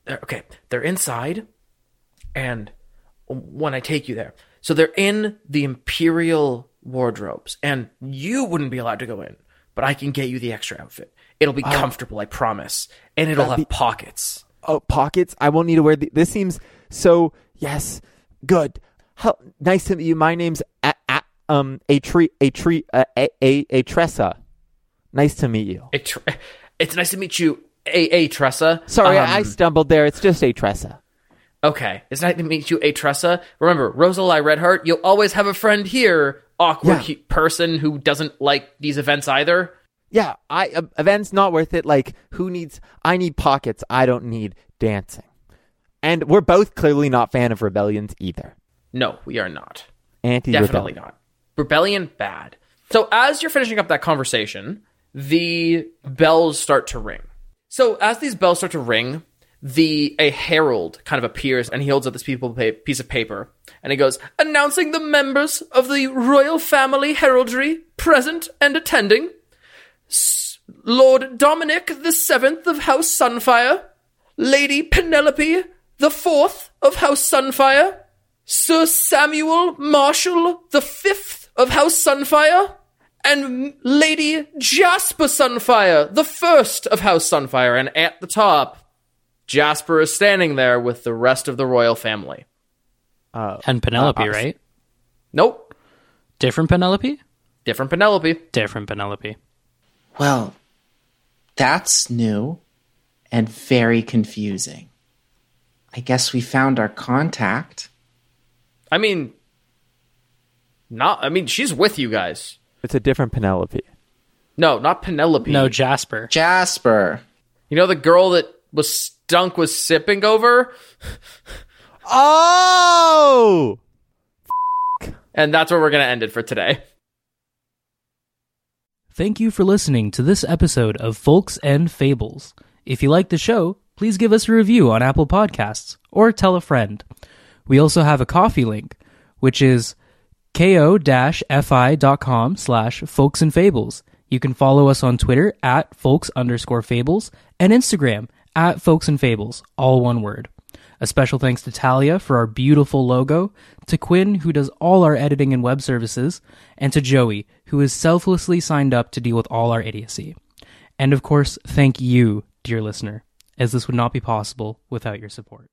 They're, okay, they're inside, and when I take you there, so they're in the imperial wardrobes, and you wouldn't be allowed to go in, but I can get you the extra outfit. It'll be comfortable, I promise, and it'll have be- pockets. Oh, pockets. I won't need to wear. The, this seems so. Yes, good. How nice to meet you. My name's a, a, um a tree a tree uh, a a a Tressa. Nice to meet you. A tr- [laughs] it's nice to meet you, A. A. Tressa. Sorry, Um, I stumbled there. It's just a Tressa. Okay, it's nice to meet you, A. Tressa. Remember, Rosalie Redheart, you'll always have a friend here, awkward Yeah. person who doesn't like these events either. Yeah, I uh, events not worth it. Like who needs? I need pockets. I don't need dancing. And we're both clearly not fan of rebellions either. No, we are not. Anti Definitely not. Rebellion, bad. So as you're finishing up that conversation, the bells start to ring. So as these bells start to ring, the a herald kind of appears and he holds up this people pa- piece of paper and he goes, announcing the members of the royal family heraldry present and attending. Lord Dominic the seventh of House Sunfire, Lady Penelope the fourth of House Sunfire, Sir Samuel Marshall the fifth of House Sunfire, and Lady Jasper Sunfire the first of House Sunfire. And at the top, Jasper is standing there with the rest of the royal family. And Penelope, Uh, right? Nope, Different Penelope? different Penelope. Different Penelope. Well, that's new and very confusing. I guess we found our contact. I mean, not. I mean, she's with you guys. It's a different Penelope. No, not Penelope. No, Jasper. Jasper. you know the girl that was stunk was sipping over, Oh! and that's where we're gonna end it for today. Thank you for listening to this episode of Folks and Fables. If you like the show, please give us a review on Apple Podcasts or tell a friend. We also have a Ko-fi link, which is ko-fi.com slash folks and fables. You can follow us on Twitter at folks underscore fables and Instagram at folks and fables, all one word. A special thanks to Talia for our beautiful logo, to Quinn, who does all our editing and web services, and to Joey, who has selflessly signed up to deal with all our idiocy. And of course, thank you, dear listener, as this would not be possible without your support.